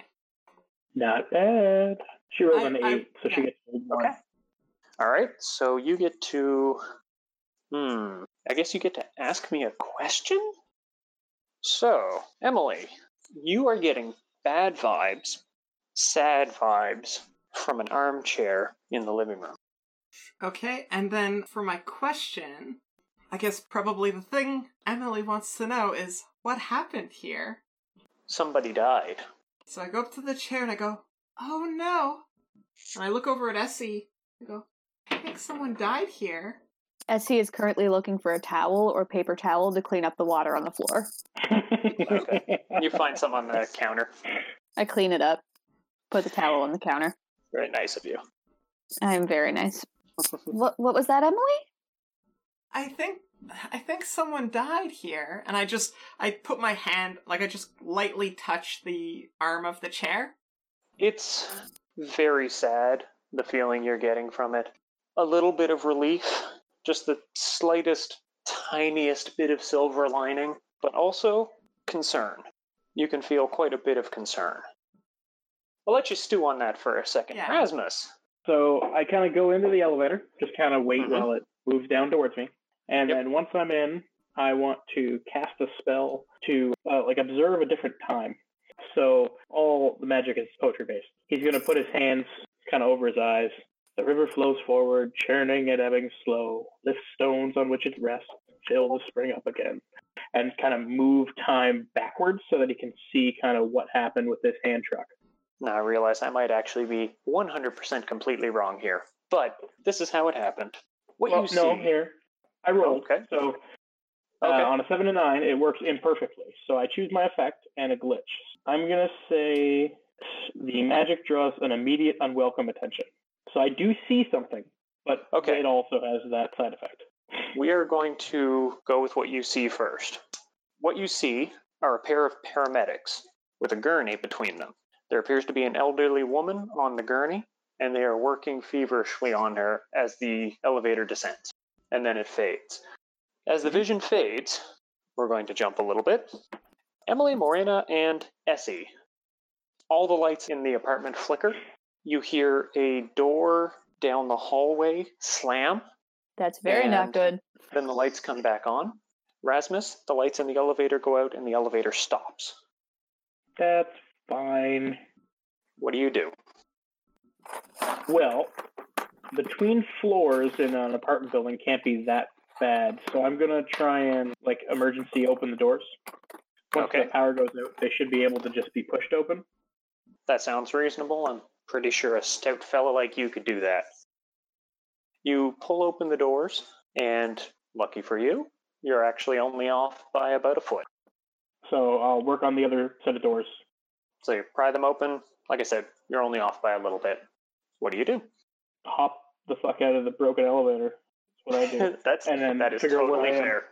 Not bad. She rolled I- an I- eight, so she gets one. Okay. All right. So you get to. Hmm. I guess you get to ask me a question. So Emily, you are getting bad vibes, sad vibes from an armchair in the living room. Okay, and then for my question, I guess probably the thing Emily wants to know is what happened here? Somebody died. So I go up to the chair and I go, oh no. And I look over at Essie. I go, I think someone died here. Essie is currently looking for a towel or paper towel to clean up the water on the floor. You find some on the counter. I clean it up, put the towel on the counter. Very nice of you. I'm very nice. What what was that, Emily? I think I think someone died here. And I just I put my hand like I just lightly touch the arm of the chair. It's very sad, the feeling you're getting from it. A little bit of relief, just the slightest, tiniest bit of silver lining, but also concern. You can feel quite a bit of concern. I'll let you stew on that for a second. Yeah. Rasmus. So I kind of go into the elevator, just kind of wait Mhm. while it moves down towards me. And Yep. then once I'm in, I want to cast a spell to uh, like observe a different time. So all the magic is poetry based. He's going to put his hands kind of over his eyes. The river flows forward, churning and ebbing slow, lifts stones on which it rests, fill the spring up again, and kind of move time backwards so that he can see kind of what happened with this hand truck. Now I realize I might actually be 100% completely wrong here, but this is how it happened. What well, you see? no, here I rolled. Okay. So uh, Okay. on a seven to nine, it works imperfectly. So I choose my effect and a glitch. I'm gonna say the magic draws an immediate unwelcome attention. So I do see something, but Okay. it also has that side effect. We are going to go with what you see first. What you see are a pair of paramedics with a gurney between them. There appears to be an elderly woman on the gurney, and they are working feverishly on her as the elevator descends. And then it fades. As the vision fades, we're going to jump a little bit. Emily, Morwhenna, and Essie. All the lights in the apartment flicker. You hear a door down the hallway slam That's very not good. then the lights come back on. Rasmus, the lights in the elevator go out and the elevator stops. That's fine. What do you do? Well, between floors in an apartment building can't be that bad, so I'm gonna try and like emergency open the doors. Once Okay. the power goes out, they should be able to just be pushed open. That sounds reasonable. I'm pretty sure a stout fella like you could do that. You pull open the doors, and lucky for you, you're actually only off by about a foot. So I'll work on the other set of doors. So you pry them open. Like I said, you're only off by a little bit. What do you do? Hop the fuck out of the broken elevator. That's what I do. That's And then that is figure out where totally fair.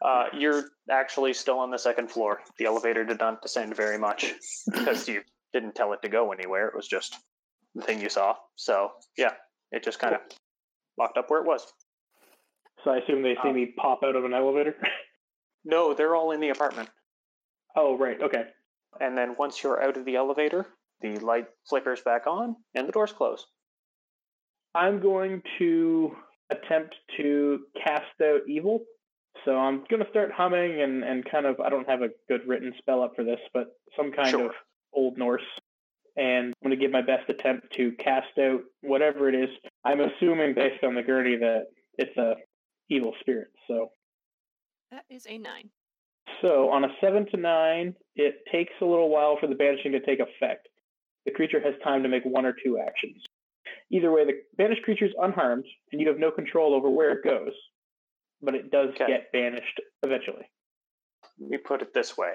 Uh, you're actually still on the second floor. The elevator did not descend very much because you didn't tell it to go anywhere. It was just the thing you saw. So yeah, it just kind of locked up where it was. so I assume they see Oh. me pop out of an elevator. No, they're all in the apartment. oh right, okay. And then once you're out of the elevator, the light flickers back on and the doors close. I'm going to attempt to cast out evil. So I'm going to start humming and, and kind of, I don't have a good written spell up for this, but some kind Sure. of Old Norse. And I'm going to give my best attempt to cast out whatever it is. I'm assuming based on the gurney that it's a evil spirit. So That is a nine. So on a seven to nine, it takes a little while for the banishing to take effect. The creature has time to make one or two actions. Either way, the banished creature is unharmed, and you have no control over where it goes, but it does Okay. get banished eventually. Let me put it this way.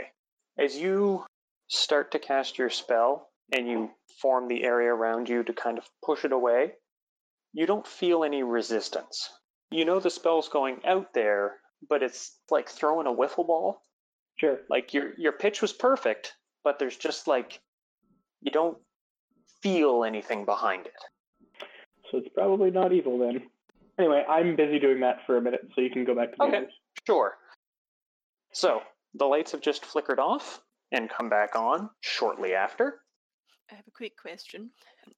As you start to cast your spell and you form the area around you to kind of push it away, you don't feel any resistance. You know the spell's going out there, but it's like throwing a wiffle ball. Sure. Like your your pitch was perfect, but there's just like you don't feel anything behind it. So it's probably not evil then. Anyway, I'm busy doing that for a minute, so you can go back to the Okay. others. Sure. So the lights have just flickered off and come back on shortly after. I have a quick question.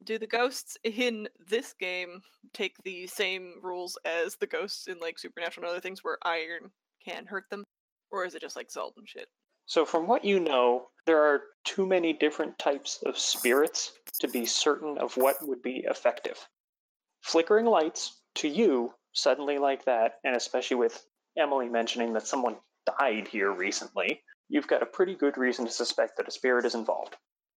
Do the ghosts in this game take the same rules as the ghosts in like Supernatural and other things where iron can hurt them? Or is it just like salt and shit? So, from what you know, there are too many different types of spirits to be certain of what would be effective. Flickering lights to you, suddenly like that, and especially with Emily mentioning that someone died here recently, you've got a pretty good reason to suspect that a spirit is involved.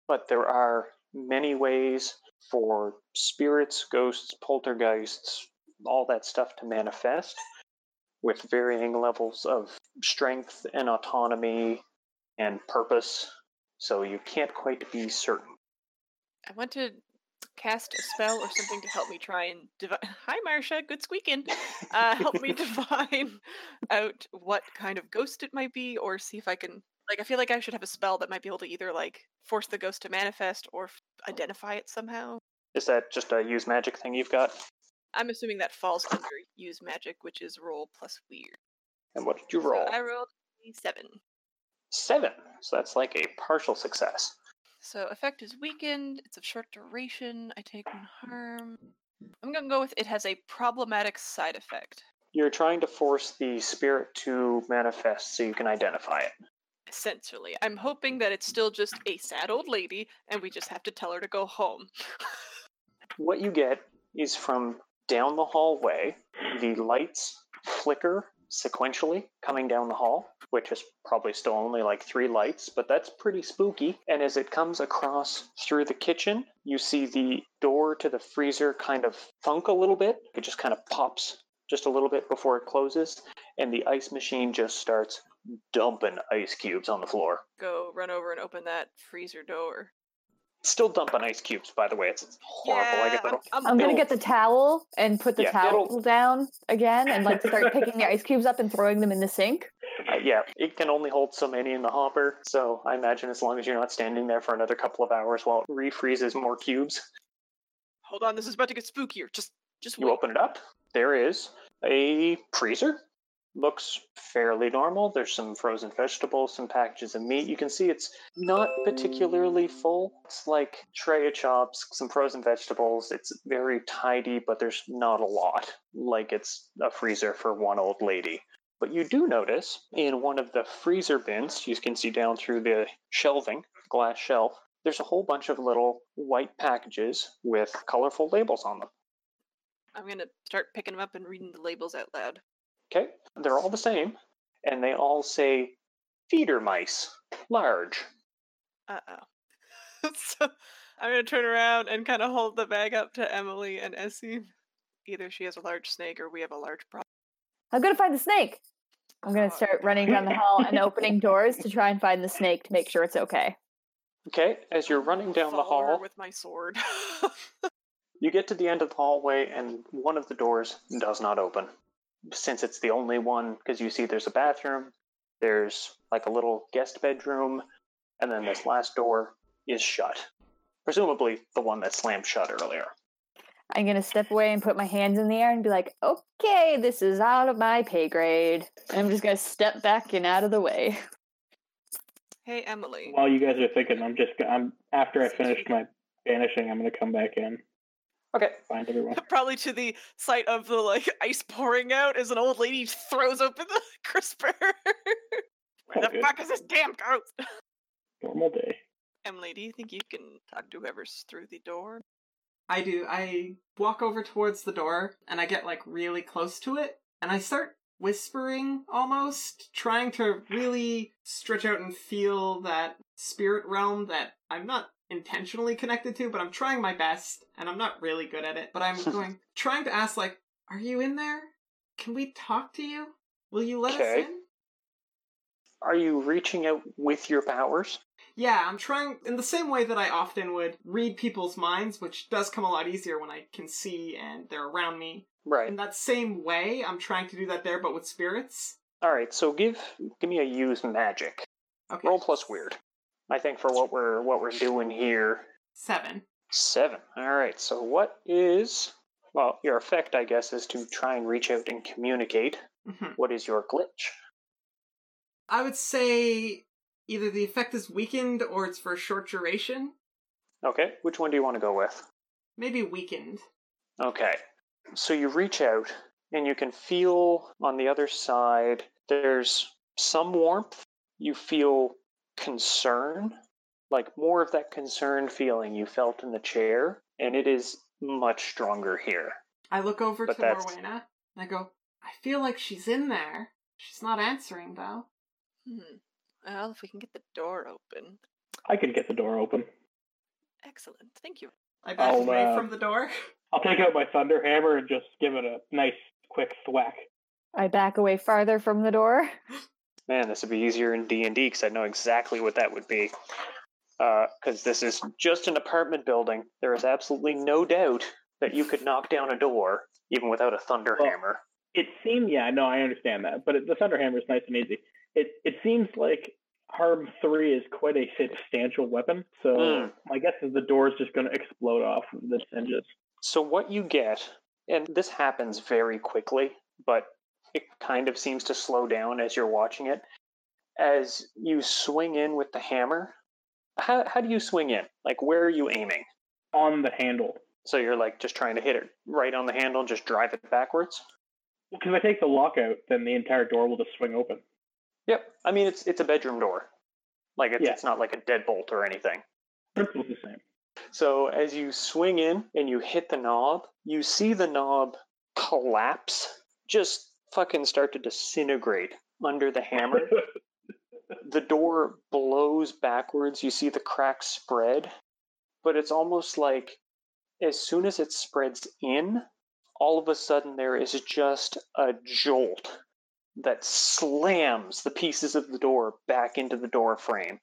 But there are many ways for spirits, ghosts, poltergeists, all that stuff to manifest with varying levels of strength and autonomy and purpose, so you can't quite be certain. I want to cast a spell or something to help me try and divine. Hi, Marsha. Good squeaking. Uh, help me divine out what kind of ghost it might be, or see if I can. Like, I feel like I should have a spell that might be able to either like force the ghost to manifest or f- identify it somehow. Is that just a use magic thing you've got? I'm assuming that falls under use magic, which is roll plus weird. And what did you So roll? I rolled seven. Seven. So that's like a partial success. So effect is weakened. It's of short duration. I take one mm. harm. I'm gonna go with it has a problematic side effect. You're trying to force the spirit to manifest so you can identify it. Essentially, I'm hoping that it's still just a sad old lady, and we just have to tell her to go home. What you get is from down the hallway, the lights flicker sequentially coming down the hall, which is probably still only like three lights, but that's pretty spooky. And as it comes across through the kitchen, you see the door to the freezer kind of thunk a little bit. It just kind of pops just a little bit before it closes, and the ice machine just starts dumping ice cubes on the floor. Go run over and open that freezer door. Still dumping ice cubes, by the way. It's it's horrible. I get I'm, I'm, I'm gonna get the towel and put the Yeah, towel it'll- down again and like start picking the ice cubes up and throwing them in the sink. Uh, yeah, it can only hold so many in the hopper, so I imagine as long as you're not standing there for another couple of hours while it refreezes more cubes, Hold on, this is about to get spookier. Just, just you open it up. There is a freezer. Looks fairly normal. There's some frozen vegetables, some packages of meat. You can see it's not particularly full. It's like tray of chops, some frozen vegetables. It's very tidy, but there's not a lot. Like it's a freezer for one old lady. But you do notice in one of the freezer bins, you can see down through the shelving, glass shelf, there's a whole bunch of little white packages with colorful labels on them. I'm gonna start picking them up and reading the labels out loud. Okay, they're all the same, and they all say feeder mice, large. Uh oh. so I'm gonna turn around and kind of hold the bag up to Emily and Essie. Either she has a large snake or we have a large problem. I'm gonna find the snake. I'm gonna Oh. start running down the hall and opening doors to try and find the snake to make sure it's okay. Okay, as you're running down the Follow her hall, with my sword. you get to the end of the hallway, and one of the doors does not open. Since it's the only one, because you see there's a bathroom, there's like a little guest bedroom, and then this last door is shut. Presumably the one that slammed shut earlier. I'm gonna step away and put my hands in the air and be like, okay, this is out of my pay grade. And I'm just gonna step back and out of the way. hey Emily. While you guys are thinking, I'm just go- I'm after I finished my banishing, I'm gonna come back in, Okay, find everyone. Probably to the sight of the like ice pouring out as an old lady throws open the crisper. Where oh, the Okay. fuck is this damn ghost? Normal day. Emily, do you think you can talk to whoever's through the door? I do. I walk over towards the door and I get like really close to it and I start whispering almost, trying to really stretch out and feel that spirit realm that I'm not intentionally connected to, but I'm trying my best and I'm not really good at it. But I'm going, trying to ask, like, are you in there? Can we talk to you? Will you let Okay. us in? are you reaching out with your powers? Yeah, I'm trying in the same way that I often would read people's minds, which does come a lot easier when I can see and they're around me. Right. In that same way, I'm trying to do that there, but with spirits. All right. So give give me a use magic. Okay. Roll plus weird. I think for what we're what we're doing here, Seven. seven. All right. So what is well your effect? I guess is to try and reach out and communicate. Mhm. What is your glitch? I would say either the effect is weakened or it's for a short duration. Okay. Which one do you want to go with? Maybe weakened. Okay. So you reach out and you can feel on the other side there's some warmth. You feel concern, like more of that concerned feeling you felt in the chair, and it is much stronger here. I look over But to that's- Morwhenna and I go, I feel like she's in there. She's not answering though. Hmm. Well, if we can get the door open. I can get the door open. Excellent. Thank you. I back I'll, away uh, from the door. I'll take out my thunder hammer and just give it a nice quick thwack. I back away farther from the door. Man, this would be easier in D and D because I know exactly what that would be. Because this is just an apartment building. There is absolutely no doubt that you could knock down a door even without a thunder Well, hammer. It seems, yeah, no, I understand that, but it, the thunder hammer is nice and easy. It it seems like Harm Three is quite a substantial weapon, so Mm. my guess is the door is just going to explode off of the hinges. So what you get, and this happens very quickly, but it kind of seems to slow down as you're watching it. As you swing in with the hammer, how how do you swing in? Like where are you aiming? on the handle. So you're like just trying to hit it right on the handle, and just drive it backwards. Because if I take the lock out, then the entire door will just swing open. Yep. I mean it's it's a bedroom door. Like it's, Yeah. it's not like a deadbolt or anything. Principle's the same. So as you swing in and you hit the knob, you see the knob collapse, just fucking start to disintegrate under the hammer. the door blows backwards. You see the cracks spread, but it's almost like as soon as it spreads in, all of a sudden there is just a jolt that slams the pieces of the door back into the door frame.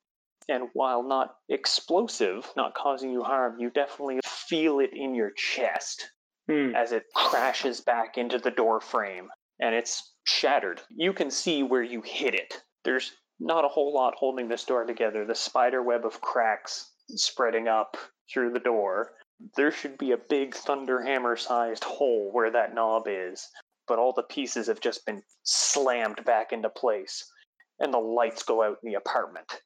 And while not explosive, not causing you harm, you definitely feel it in your chest Hmm. as it crashes back into the door frame and it's shattered. You can see where you hit it. There's not a whole lot holding this door together. The spider web of cracks spreading up through the door. There should be a big thunder hammer sized hole where that knob is, but all the pieces have just been slammed back into place and the lights go out in the apartment.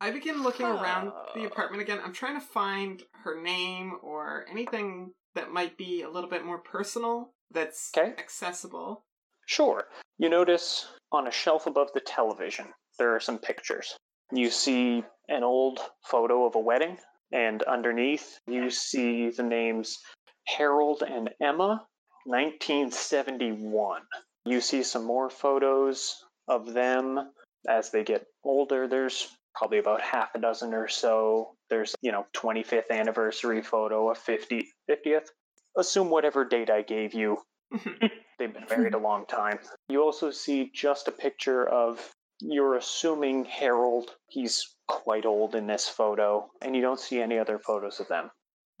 I begin looking around the apartment again. I'm trying to find her name or anything that might be a little bit more personal that's Okay. accessible. Sure. You notice on a shelf above the television, there are some pictures. You see an old photo of a wedding, and underneath, you see the names Harold and Emma, 1971. You see some more photos of them as they get older. There's probably about half a dozen or so. There's, you know, 25th anniversary photo, a 50, 50th. Assume whatever date I gave you They've been married a long time. You also see just a picture of, you're assuming Harold. He's quite old in this photo, and you don't see any other photos of them.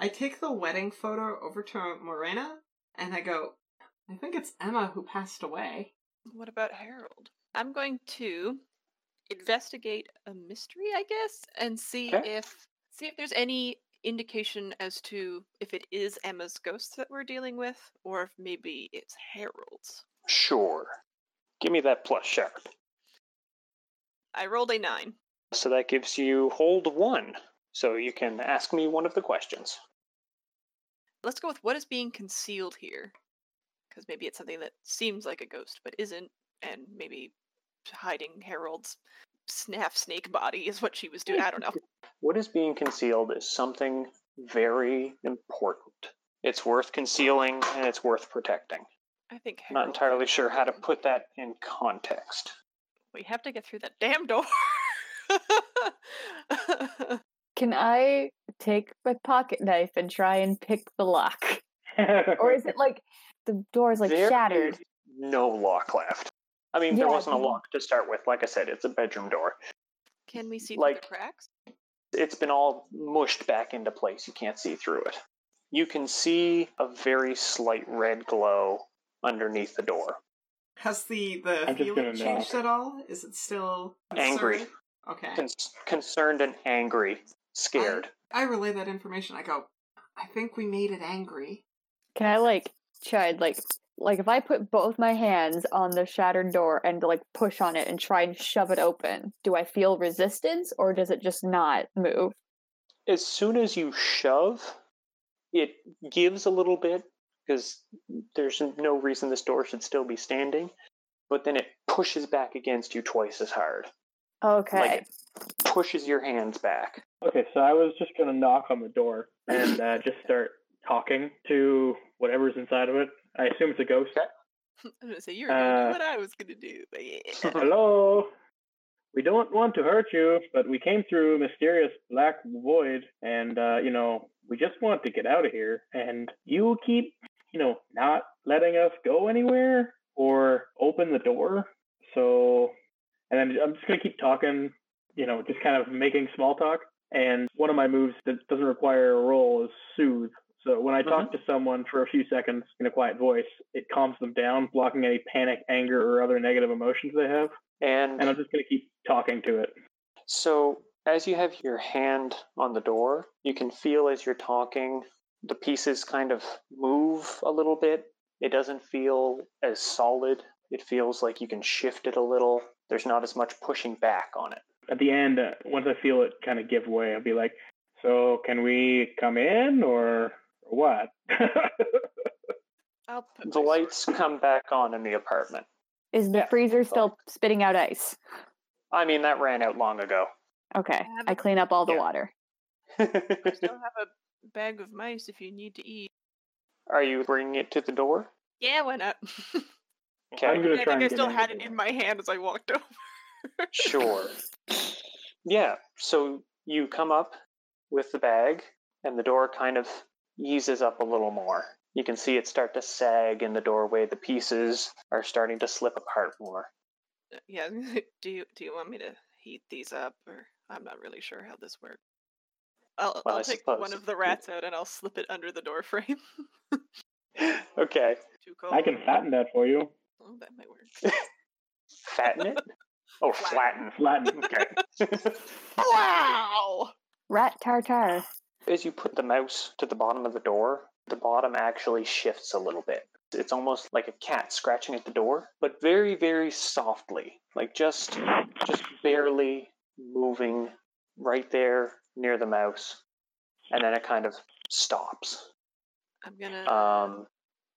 I take the wedding photo over to Morwhenna and I go, I think it's Emma who passed away. What about Harold? I'm going to investigate a mystery, I guess, and see Okay. if see if there's any indication as to if it is Emma's ghost that we're dealing with, or if maybe it's Harold's. Sure. Give me that plus sharp. I rolled a nine. So that gives you hold one. So you can ask me one of the questions. Let's go with what is being concealed here, because maybe it's something that seems like a ghost but isn't, and maybe hiding Harold's snaff snake body is what she was doing. I don't know. What is being concealed is something very important. It's worth concealing and it's worth protecting. I think I'm not entirely sure how to put that in context. We have to get through that damn door. Can I take my pocket knife and try and pick the lock? Or is it like the door is like There shattered? is no lock left. I mean, there wasn't a lock to start with. Like I said, it's a bedroom door. Can we see Like- the cracks? It's been all mushed back into place. You can't see through it. You can see a very slight red glow underneath the door. Has the, the I'm feeling changed knock. at all? Is it still Angry. Okay. Con- concerned and angry, scared. I relay that information. I go, I think we made it angry. Can I like try like like if I put both my hands on the shattered door and like push on it and try and shove it open, do I feel resistance or does it just not move? As soon as you shove, it gives a little bit because there's no reason this door should still be standing, but then it pushes back against you twice as hard. Okay. Like it pushes your hands back. Okay, so I was just gonna knock on the door and uh, just start talking to whatever's inside of it. I assume it's a ghost. I'm gonna say you're gonna Uh, do what I was gonna do. yeah. Hello. We don't want to hurt you, but we came through a mysterious black void, and uh, you know we just want to get out of here. And you keep, you know, not letting us go anywhere or open the door. So, and then I'm just gonna keep talking, you know, just kind of making small talk. And one of my moves that doesn't require a roll is soothe. So when I talk to someone for a few seconds in a quiet voice, it calms them down, blocking any panic, anger, or other negative emotions they have. And And I'm just going to keep talking to it. so, as you have your hand on the door, you can feel as you're talking the pieces kind of move a little bit. It doesn't feel as solid. It feels like you can shift it a little. There's not as much pushing back on it. At the end, uh, once I feel it kind of give way, I'll be like, "So can we come in or what?" I'll The lights come back on in the apartment. Is the yeah. freezer still spitting out ice? I mean, that ran out long ago. Okay, I, I a- clean up all the Yeah. water. I still have a bag of mice if you need to eat. Are you bringing it to the door? Yeah, why not? Okay. I'm gonna I try think and I still had it it. in my hand as I walked over. Sure. Yeah, so you come up with the bag, and the door kind of eases up a little more. You can see it start to sag in the doorway. The pieces are starting to slip apart more. Uh, yeah. do you do you want me to heat these up, or I'm not really sure how this works. I'll, Well, I'll I take suppose one of the rats out and I'll slip it under the door frame. okay. Too cold. I can fatten that for you. Oh, that might work. Fatten it? Oh, flatten. Flatten. Okay. wow! Rat tartar. As you put the mouse to the bottom of the door, the bottom actually shifts a little bit. It's almost like a cat scratching at the door, but very, very softly, like just, just barely moving right there near the mouse, and then it kind of stops. I'm gonna Um,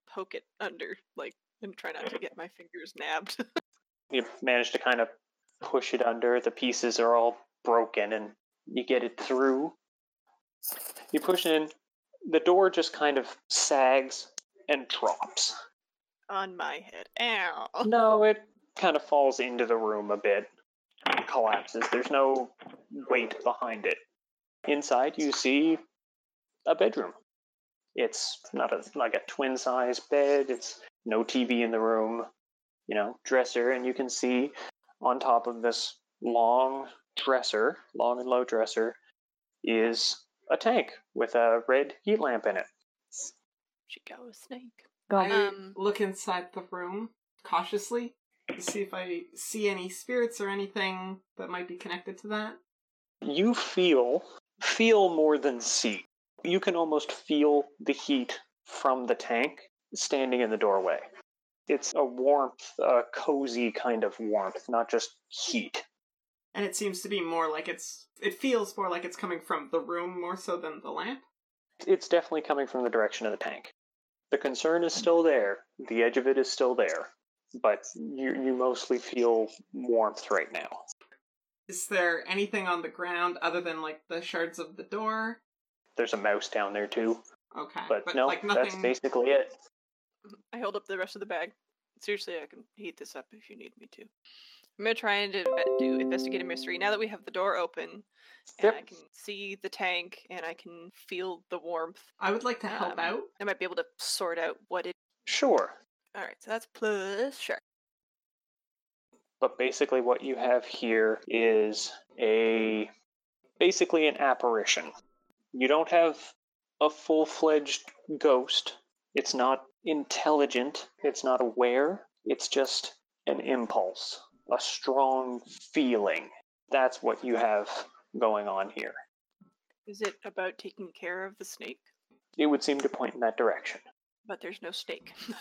poke it under, like, and try not to get my fingers nabbed. you manage to kind of push it under. The pieces are all broken, and you get it through. You push in. The door just kind of sags and drops. on my head. Ow! No, it kind of falls into the room a bit, collapses. There's no weight behind it. Inside, you see a bedroom. It's not a like a twin size bed. It's no TV in the room. You know, dresser, and you can see on top of this long dresser, long and low dresser, is a tank with a red heat lamp in it. She got a snake. Go. I Um, look inside the room cautiously to see if I see any spirits or anything that might be connected to that. you feel feel more than see. You can almost feel the heat from the tank standing in the doorway. It's a warmth, a cozy kind of warmth, not just heat. And it seems to be more like it's. It feels more like it's coming from the room more so than the lamp. It's definitely coming from the direction of the tank. The concern is still there. The edge of it is still there, but you you mostly feel warmth right now. Is there anything on the ground other than like the shards of the door? There's a mouse down there too, Okay, but, no, like that's basically it. I hold up the rest of the bag. Seriously, I can heat this up if you need me to. I'm gonna try and do, do investigate a mystery now that we have the door open and Yep. I can see the tank and I can feel the warmth. I would like to help Um, out. I might be able to sort out what it. Sure. All right, so that's plus sure. But basically, what you have here is a basically an apparition. You don't have a full fledged ghost. It's not intelligent. It's not aware. It's just an impulse, a strong feeling. That's what you have going on here. Is it about taking care of the snake? It would seem to point in that direction. But there's no snake.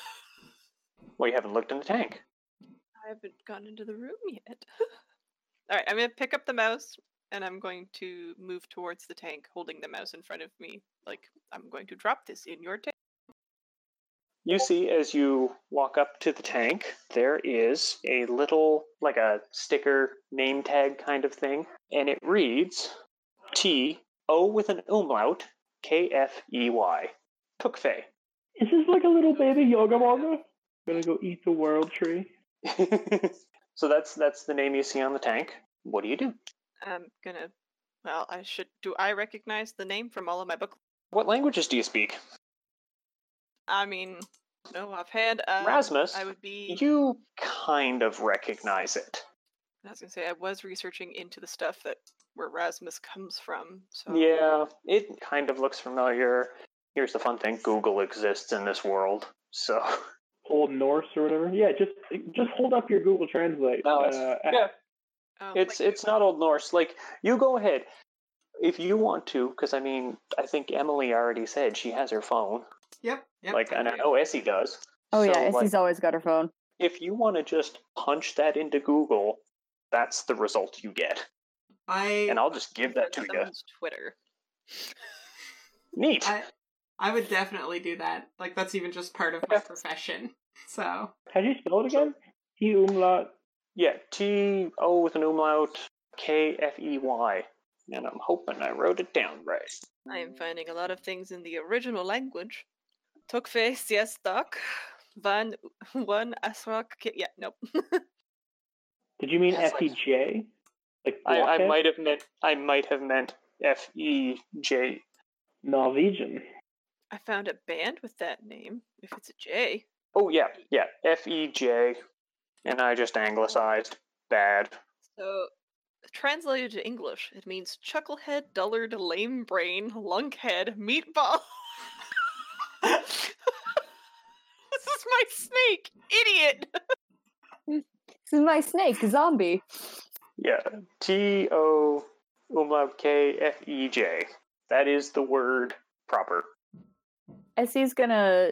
Well, you haven't looked in the tank. I haven't gone into the room yet. All right, I'm gonna pick up the mouse and I'm going to move towards the tank, holding the mouse in front of me. Like I'm going to drop this in your tank. You see, as you walk up to the tank, there is a little, like a sticker name tag kind of thing, and it reads T O with an umlaut K F E Y. Tookfei. Is this like a little baby Jörmungandr? Gonna go eat the world tree. so that's that's the name you see on the tank. What do you do? I'm gonna. Well, I should. Do I recognize the name from all of my book? What languages do you speak? I mean, no offhand. Um, Rasmus, I would be. You kind of recognize it. I was gonna say I was researching into the stuff that where Rasmus comes from. So Yeah, it kind of looks familiar. Here's the fun thing: Google exists in this world, so Old Norse or whatever. Yeah, just just hold up your Google Translate. No, it's- uh, yeah, Oh, it's like- it's not Old Norse. Like you go ahead if you want to, because I mean, I think Emily already said she has her phone. Yep. Yep. like, and I know Essie does. Oh So, yeah, like, Essie's always got her phone. if you want to just punch that into Google, that's the result you get, I and I'll just give that to you. someone's Twitter. Neat. I I would definitely do that. Like that's even just part of my profession. So how do you spell it again? T umlaut. Yeah, T O with an umlaut, K F E Y. And I'm hoping I wrote it down right. I am finding a lot of things in the original language. Tokfe siestak. Van one asrak. Yeah, nope. Did you mean Yes, F E J? Like I, I might have meant I might have meant F E J. Norwegian. I found a band with that name. If it's a J. Oh yeah, yeah, F E J. And I just anglicized. Bad. So, translated to English, it means chucklehead, dullard, lame brain, lunkhead, meatball. this is my snake, idiot. This is my snake, zombie. Yeah, T O umlaut K F E J. That is the word proper. Essie's gonna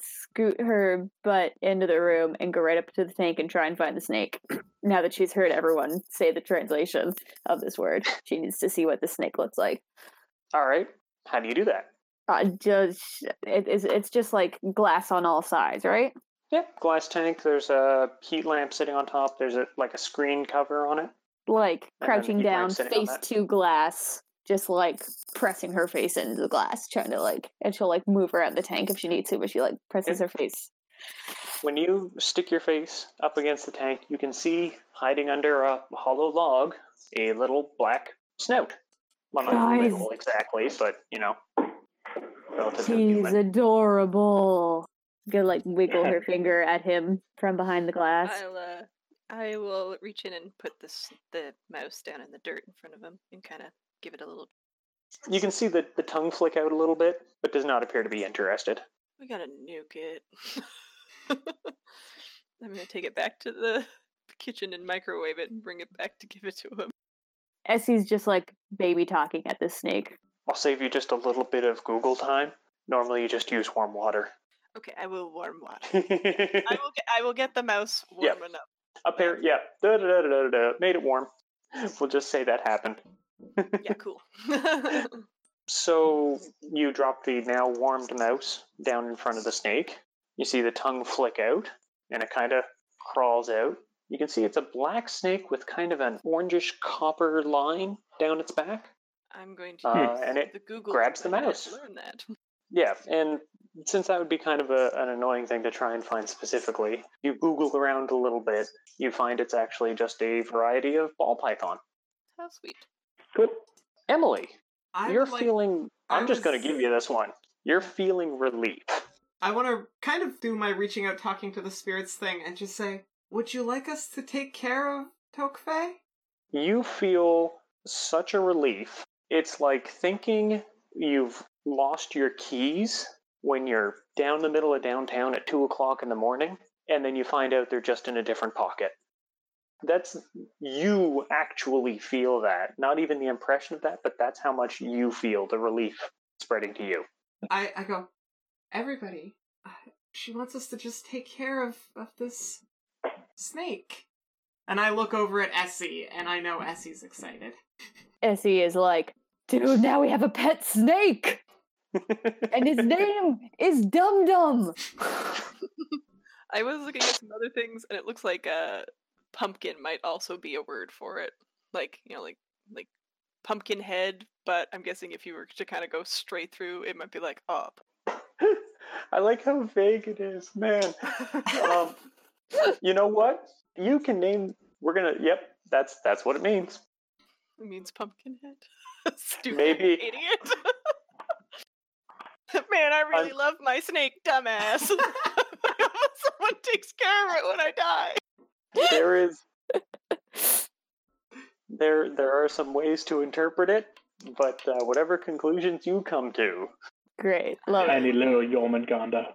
scoot her butt into the room and go right up to the tank and try and find the snake. now that she's heard everyone say the translation of this word, she needs to see what the snake looks like. All right, how do you do that? Uh, just it, it's it's just like glass on all sides, right? Yep, glass tank. There's a heat lamp sitting on top. There's a like a screen cover on it. Like crouching down, face to glass, just like pressing her face into the glass, trying to like, and she'll like move around the tank if she needs to, but she like presses her face. When you stick your face up against the tank, you can see hiding under a hollow log a little black snout. Well, not Guys. little exactly, but you know, relatively She's human. adorable. Gonna like wiggle her finger at him from behind the glass. I'll, uh, I will reach in and put this the mouse down in the dirt in front of him and kind of give it a little. You can see the, the tongue flick out a little bit, but does not appear to be interested. We gotta nuke it. I'm gonna take it back to the kitchen and microwave it and bring it back to give it to him. Essie's just like baby talking at this snake. I'll save you just a little bit of Google time. Normally, you just use warm water. Okay, I will warm water. I will get. I will get the mouse warm Yeah. enough. Up here, yeah, da, da, da, da, da, da, made it warm. We'll just say that happened. Yeah, cool. So you drop the now warmed mouse down in front of the snake. You see the tongue flick out, and it kind of crawls out. You can see it's a black snake with kind of an orangish copper line down its back. I'm going to Uh, use and it the Google grabs the mouse. to Learn that. Yeah, and since that would be kind of a, an annoying thing to try and find specifically, you Google around a little bit. You find it's actually just a variety of ball python. How sweet. Cool. Emily, I you're like- feeling. I I'm just going to give you this one. You're feeling relief. I want to kind of do my reaching out, talking to the spirits thing, and just say, "Would you like us to take care of Tökfej?" You feel such a relief. It's like thinking you've lost your keys when you're down the middle of downtown at 2 o'clock in the morning, and then you find out they're just in a different pocket. That's you actually feel that. Not even the impression of that, but that's how much you feel the relief spreading to you. I I go, everybody. uh, She wants us to just take care of of this snake. And I look over at Essie, and I know Essie's excited. Essie is like, dude, now we have a pet snake, and his name is Dum Dum. I was looking at some other things, and it looks like uh, pumpkin might also be a word for it. Like you know, like like pumpkin head. But I'm guessing if you were to kind of go straight through, it might be like up. I like how vague it is, man. Um, you know what? You can name. We're gonna. Yep, that's that's what it means. It means pumpkin head. Stupid Maybe- idiot. Man, I really love my snake, dumbass. Someone takes care of it when I die. There is. There, there are some ways to interpret it, but uh, whatever conclusions you come to, Great, love it. Tiny little Jörmungandr.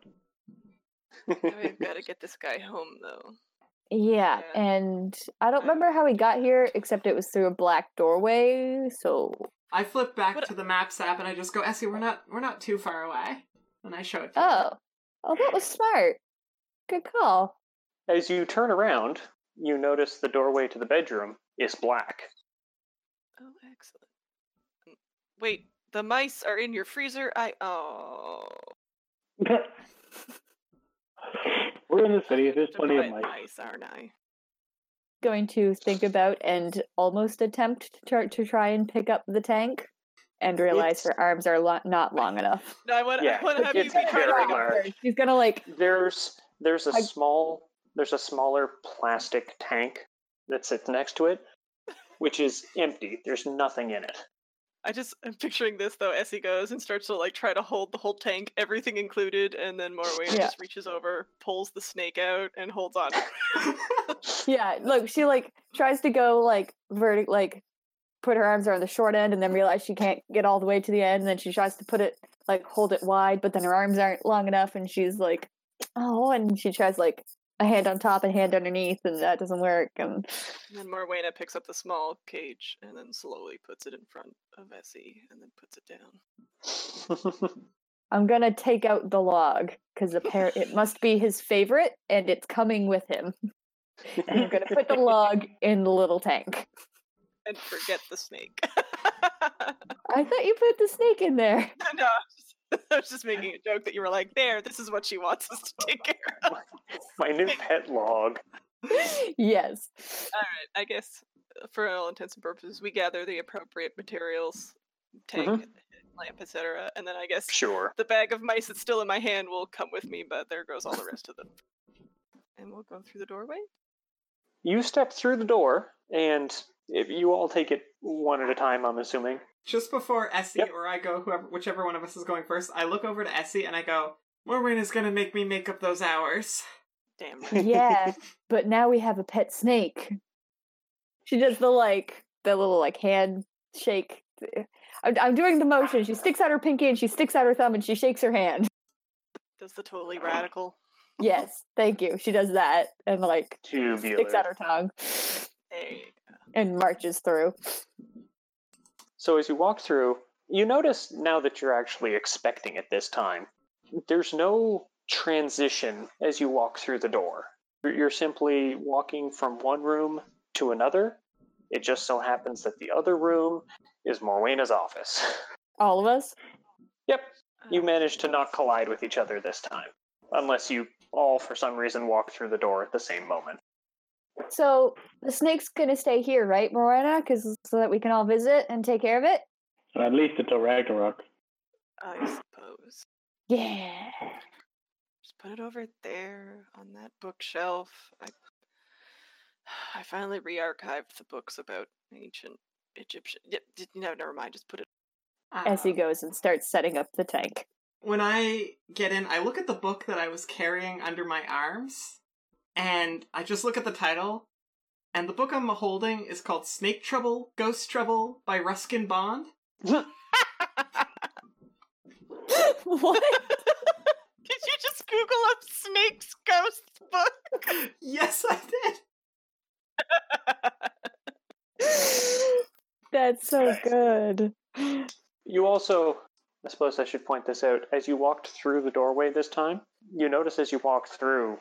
We've got to get this guy home, though. Yeah, Yeah. and I don't remember how he got here, except it was through a black doorway. So I flip back What- to the maps app, and I just go, Essie, we're not we're not too far away. And I show it. To her. oh, oh, that was smart. Good call. as you turn around, you notice the doorway to the bedroom is black. Oh, excellent. Mm, Wait, the mice are in your freezer? I. Oh. We're in the city. There's plenty of buy mice. mice, aren't I? Going to think about and almost attempt to try, to try and pick up the tank, and realize It's- her arms are lo- not long enough. No, I want, Yeah, I want to have you it's be trying to very pick up large. first. She's gonna like There's there's a I- small there's a smaller plastic tank that sits next to it, which is empty. There's nothing in it. I just I'm picturing this though. Essie goes and starts to like try to hold the whole tank, everything included, and then Morway Yeah. just reaches over, pulls the snake out, and holds on. yeah, look, she like tries to go like vertic like put her arms around the short end and then realize she can't get all the way to the end and then she tries to put it like hold it wide but then her arms aren't long enough and she's like oh and she tries like a hand on top and a hand underneath and that doesn't work and And then Morwhenna picks up the small cage and then slowly puts it in front of Essie and then puts it down. I'm gonna take out the log because apparently it must be his favorite and it's coming with him. And I'm gonna put the log in the little tank. And forget the snake. I thought you put the snake in there. no, I was, just, I was just making a joke that you were like, there, this is what she wants us to take care of. My new pet log. yes. Alright, I guess uh, for all intents and purposes, we gather the appropriate materials, tank, Mhm. lamp, etc. And then I guess Sure. the bag of mice that's still in my hand will come with me, but there goes all the rest of them. And we'll go through the doorway. You step through the door, and if you all take it one at a time, I'm assuming. Just before Essie Yep. or I go, whoever, whichever one of us is going first, I look over to Essie and I go, Morwen is gonna make me make up those hours. Damn right. Yeah, but now we have a pet snake. She does the like the little like hand shake. I'm, I'm doing the motion. She sticks out her pinky and she sticks out her thumb and she shakes her hand. Does the totally radical. Yes, thank you. She does that and like Tubular. sticks out her tongue There you go. and marches through. So as you walk through, you notice now that you're actually expecting it this time, there's no transition as you walk through the door. You're you're simply walking from one room to another. It just so happens that the other room is Morwhenna's office. All of us. yep, you oh. managed to not collide with each other this time. Unless you all, for some reason, walk through the door at the same moment. So the snake's gonna stay here, right, Morwhenna? Because so that we can all visit and take care of it. At least until Ragnarok. I suppose. Yeah. Just put it over there on that bookshelf. I I finally re-archived the books about ancient Egyptian. Yep, no, never mind. Just put it. As he Um, goes and starts setting up the tank. when I get in, I look at the book that I was carrying under my arms, and I just look at the title. And the book I'm holding is called Snake Trouble, Ghost Trouble by Ruskin Bond. what? Did you just Google up snakes ghosts book? yes, I did. That's so good. You also, I suppose I should point this out, as you walked through the doorway this time, you notice as you walk through,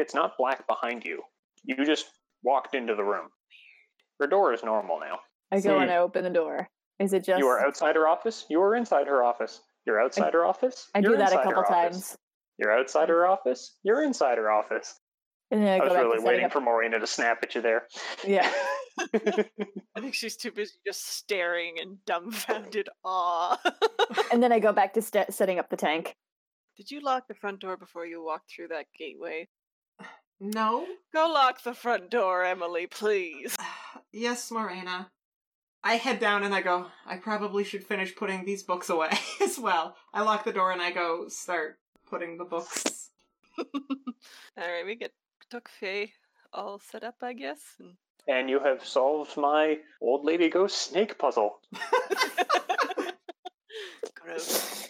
it's not black behind you. You just walked into the room. Her door is normal now. I go and I open the door. Is it just? You are outside her office, you are inside her office. You're outside her office. I do that a couple times, You're outside her office. You're inside her office. and then I, I go was really waiting up- for Morwhenna to snap at you there. Yeah. I think she's too busy just staring in dumbfounded awe. and then I go back to st- setting up the tank. Did you lock the front door before you walked through that gateway? No? Go lock the front door, Emily, please. yes, Morwhenna. I head down and I go, I probably should finish putting these books away as well. I lock the door and I go start putting the books. Alright, we get Tökfej all set up, I guess. And And you have solved my old lady ghost snake puzzle. gross.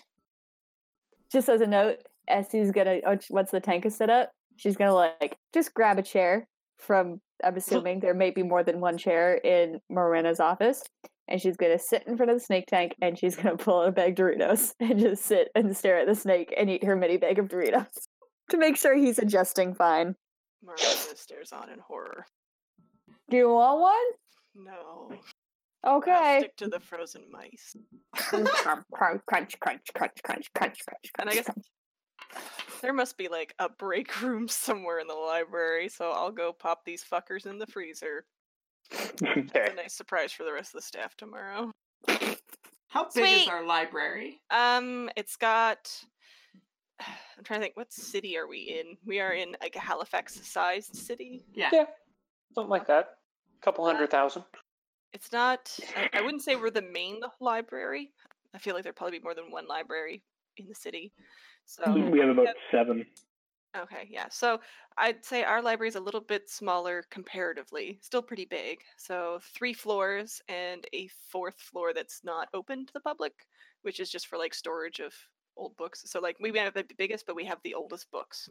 Just as a note, Essie's gonna oh, once the tank is set up, she's gonna like just grab a chair from I'm assuming there may be more than one chair in Morwhenna's office. And she's gonna sit in front of the snake tank and she's gonna pull out a bag of Doritos and just sit and stare at the snake and eat her mini bag of Doritos to make sure he's adjusting fine. Marlena stares on in horror. Do you want one? No. Okay. I'll stick to the frozen mice. crunch, crunch, crunch, crunch, crunch, crunch, crunch. And I guess there must be like a break room somewhere in the library, so I'll go pop these fuckers in the freezer. It's Okay. a nice surprise for the rest of the staff tomorrow. How big is our library? Um, it's got. I'm trying to think. What city are we in? We are in like a Halifax-sized city. Yeah. Yeah. Something like that. A couple hundred thousand. It's not. I, I wouldn't say we're the main library. I feel like there'd probably be more than one library in the city. Mm-hmm, so We have about Yeah. seven. Okay, yeah. So I'd say our library is a little bit smaller comparatively, still pretty big. So three floors and a fourth floor that's not open to the public, which is just for like storage of old books. So like we may have the biggest, but we have the oldest books.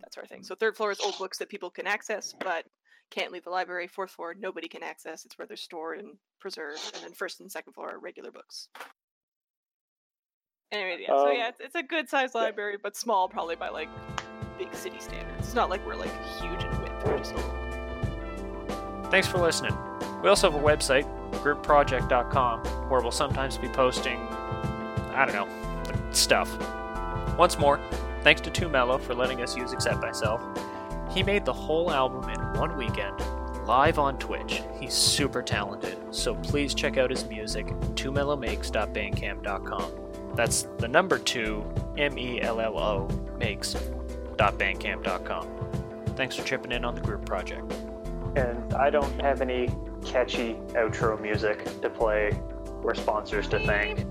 That's our thing. So third floor is old books that people can access, but can't leave the library. Fourth floor, nobody can access. It's where they're stored and preserved. And then first and second floor are regular books. Anyway, yeah. so Um, yeah, it's, it's a good sized library, but small probably by like big city standards. It's not like we're like huge in width. We're just little. Thanks for listening. We also have a website, groupproject.com, where we'll sometimes be posting, I don't know, stuff. Once more, thanks to Too Mellow for letting us use Accept Myself. He made the whole album in one weekend, live on Twitch. He's super talented, so please check out his music, twomellowmakes.bandcamp.com. That's the number two, M E L L O, makes.bandcamp.com. Thanks for chipping in on the group project. And I don't have any catchy outro music to play or sponsors to thank.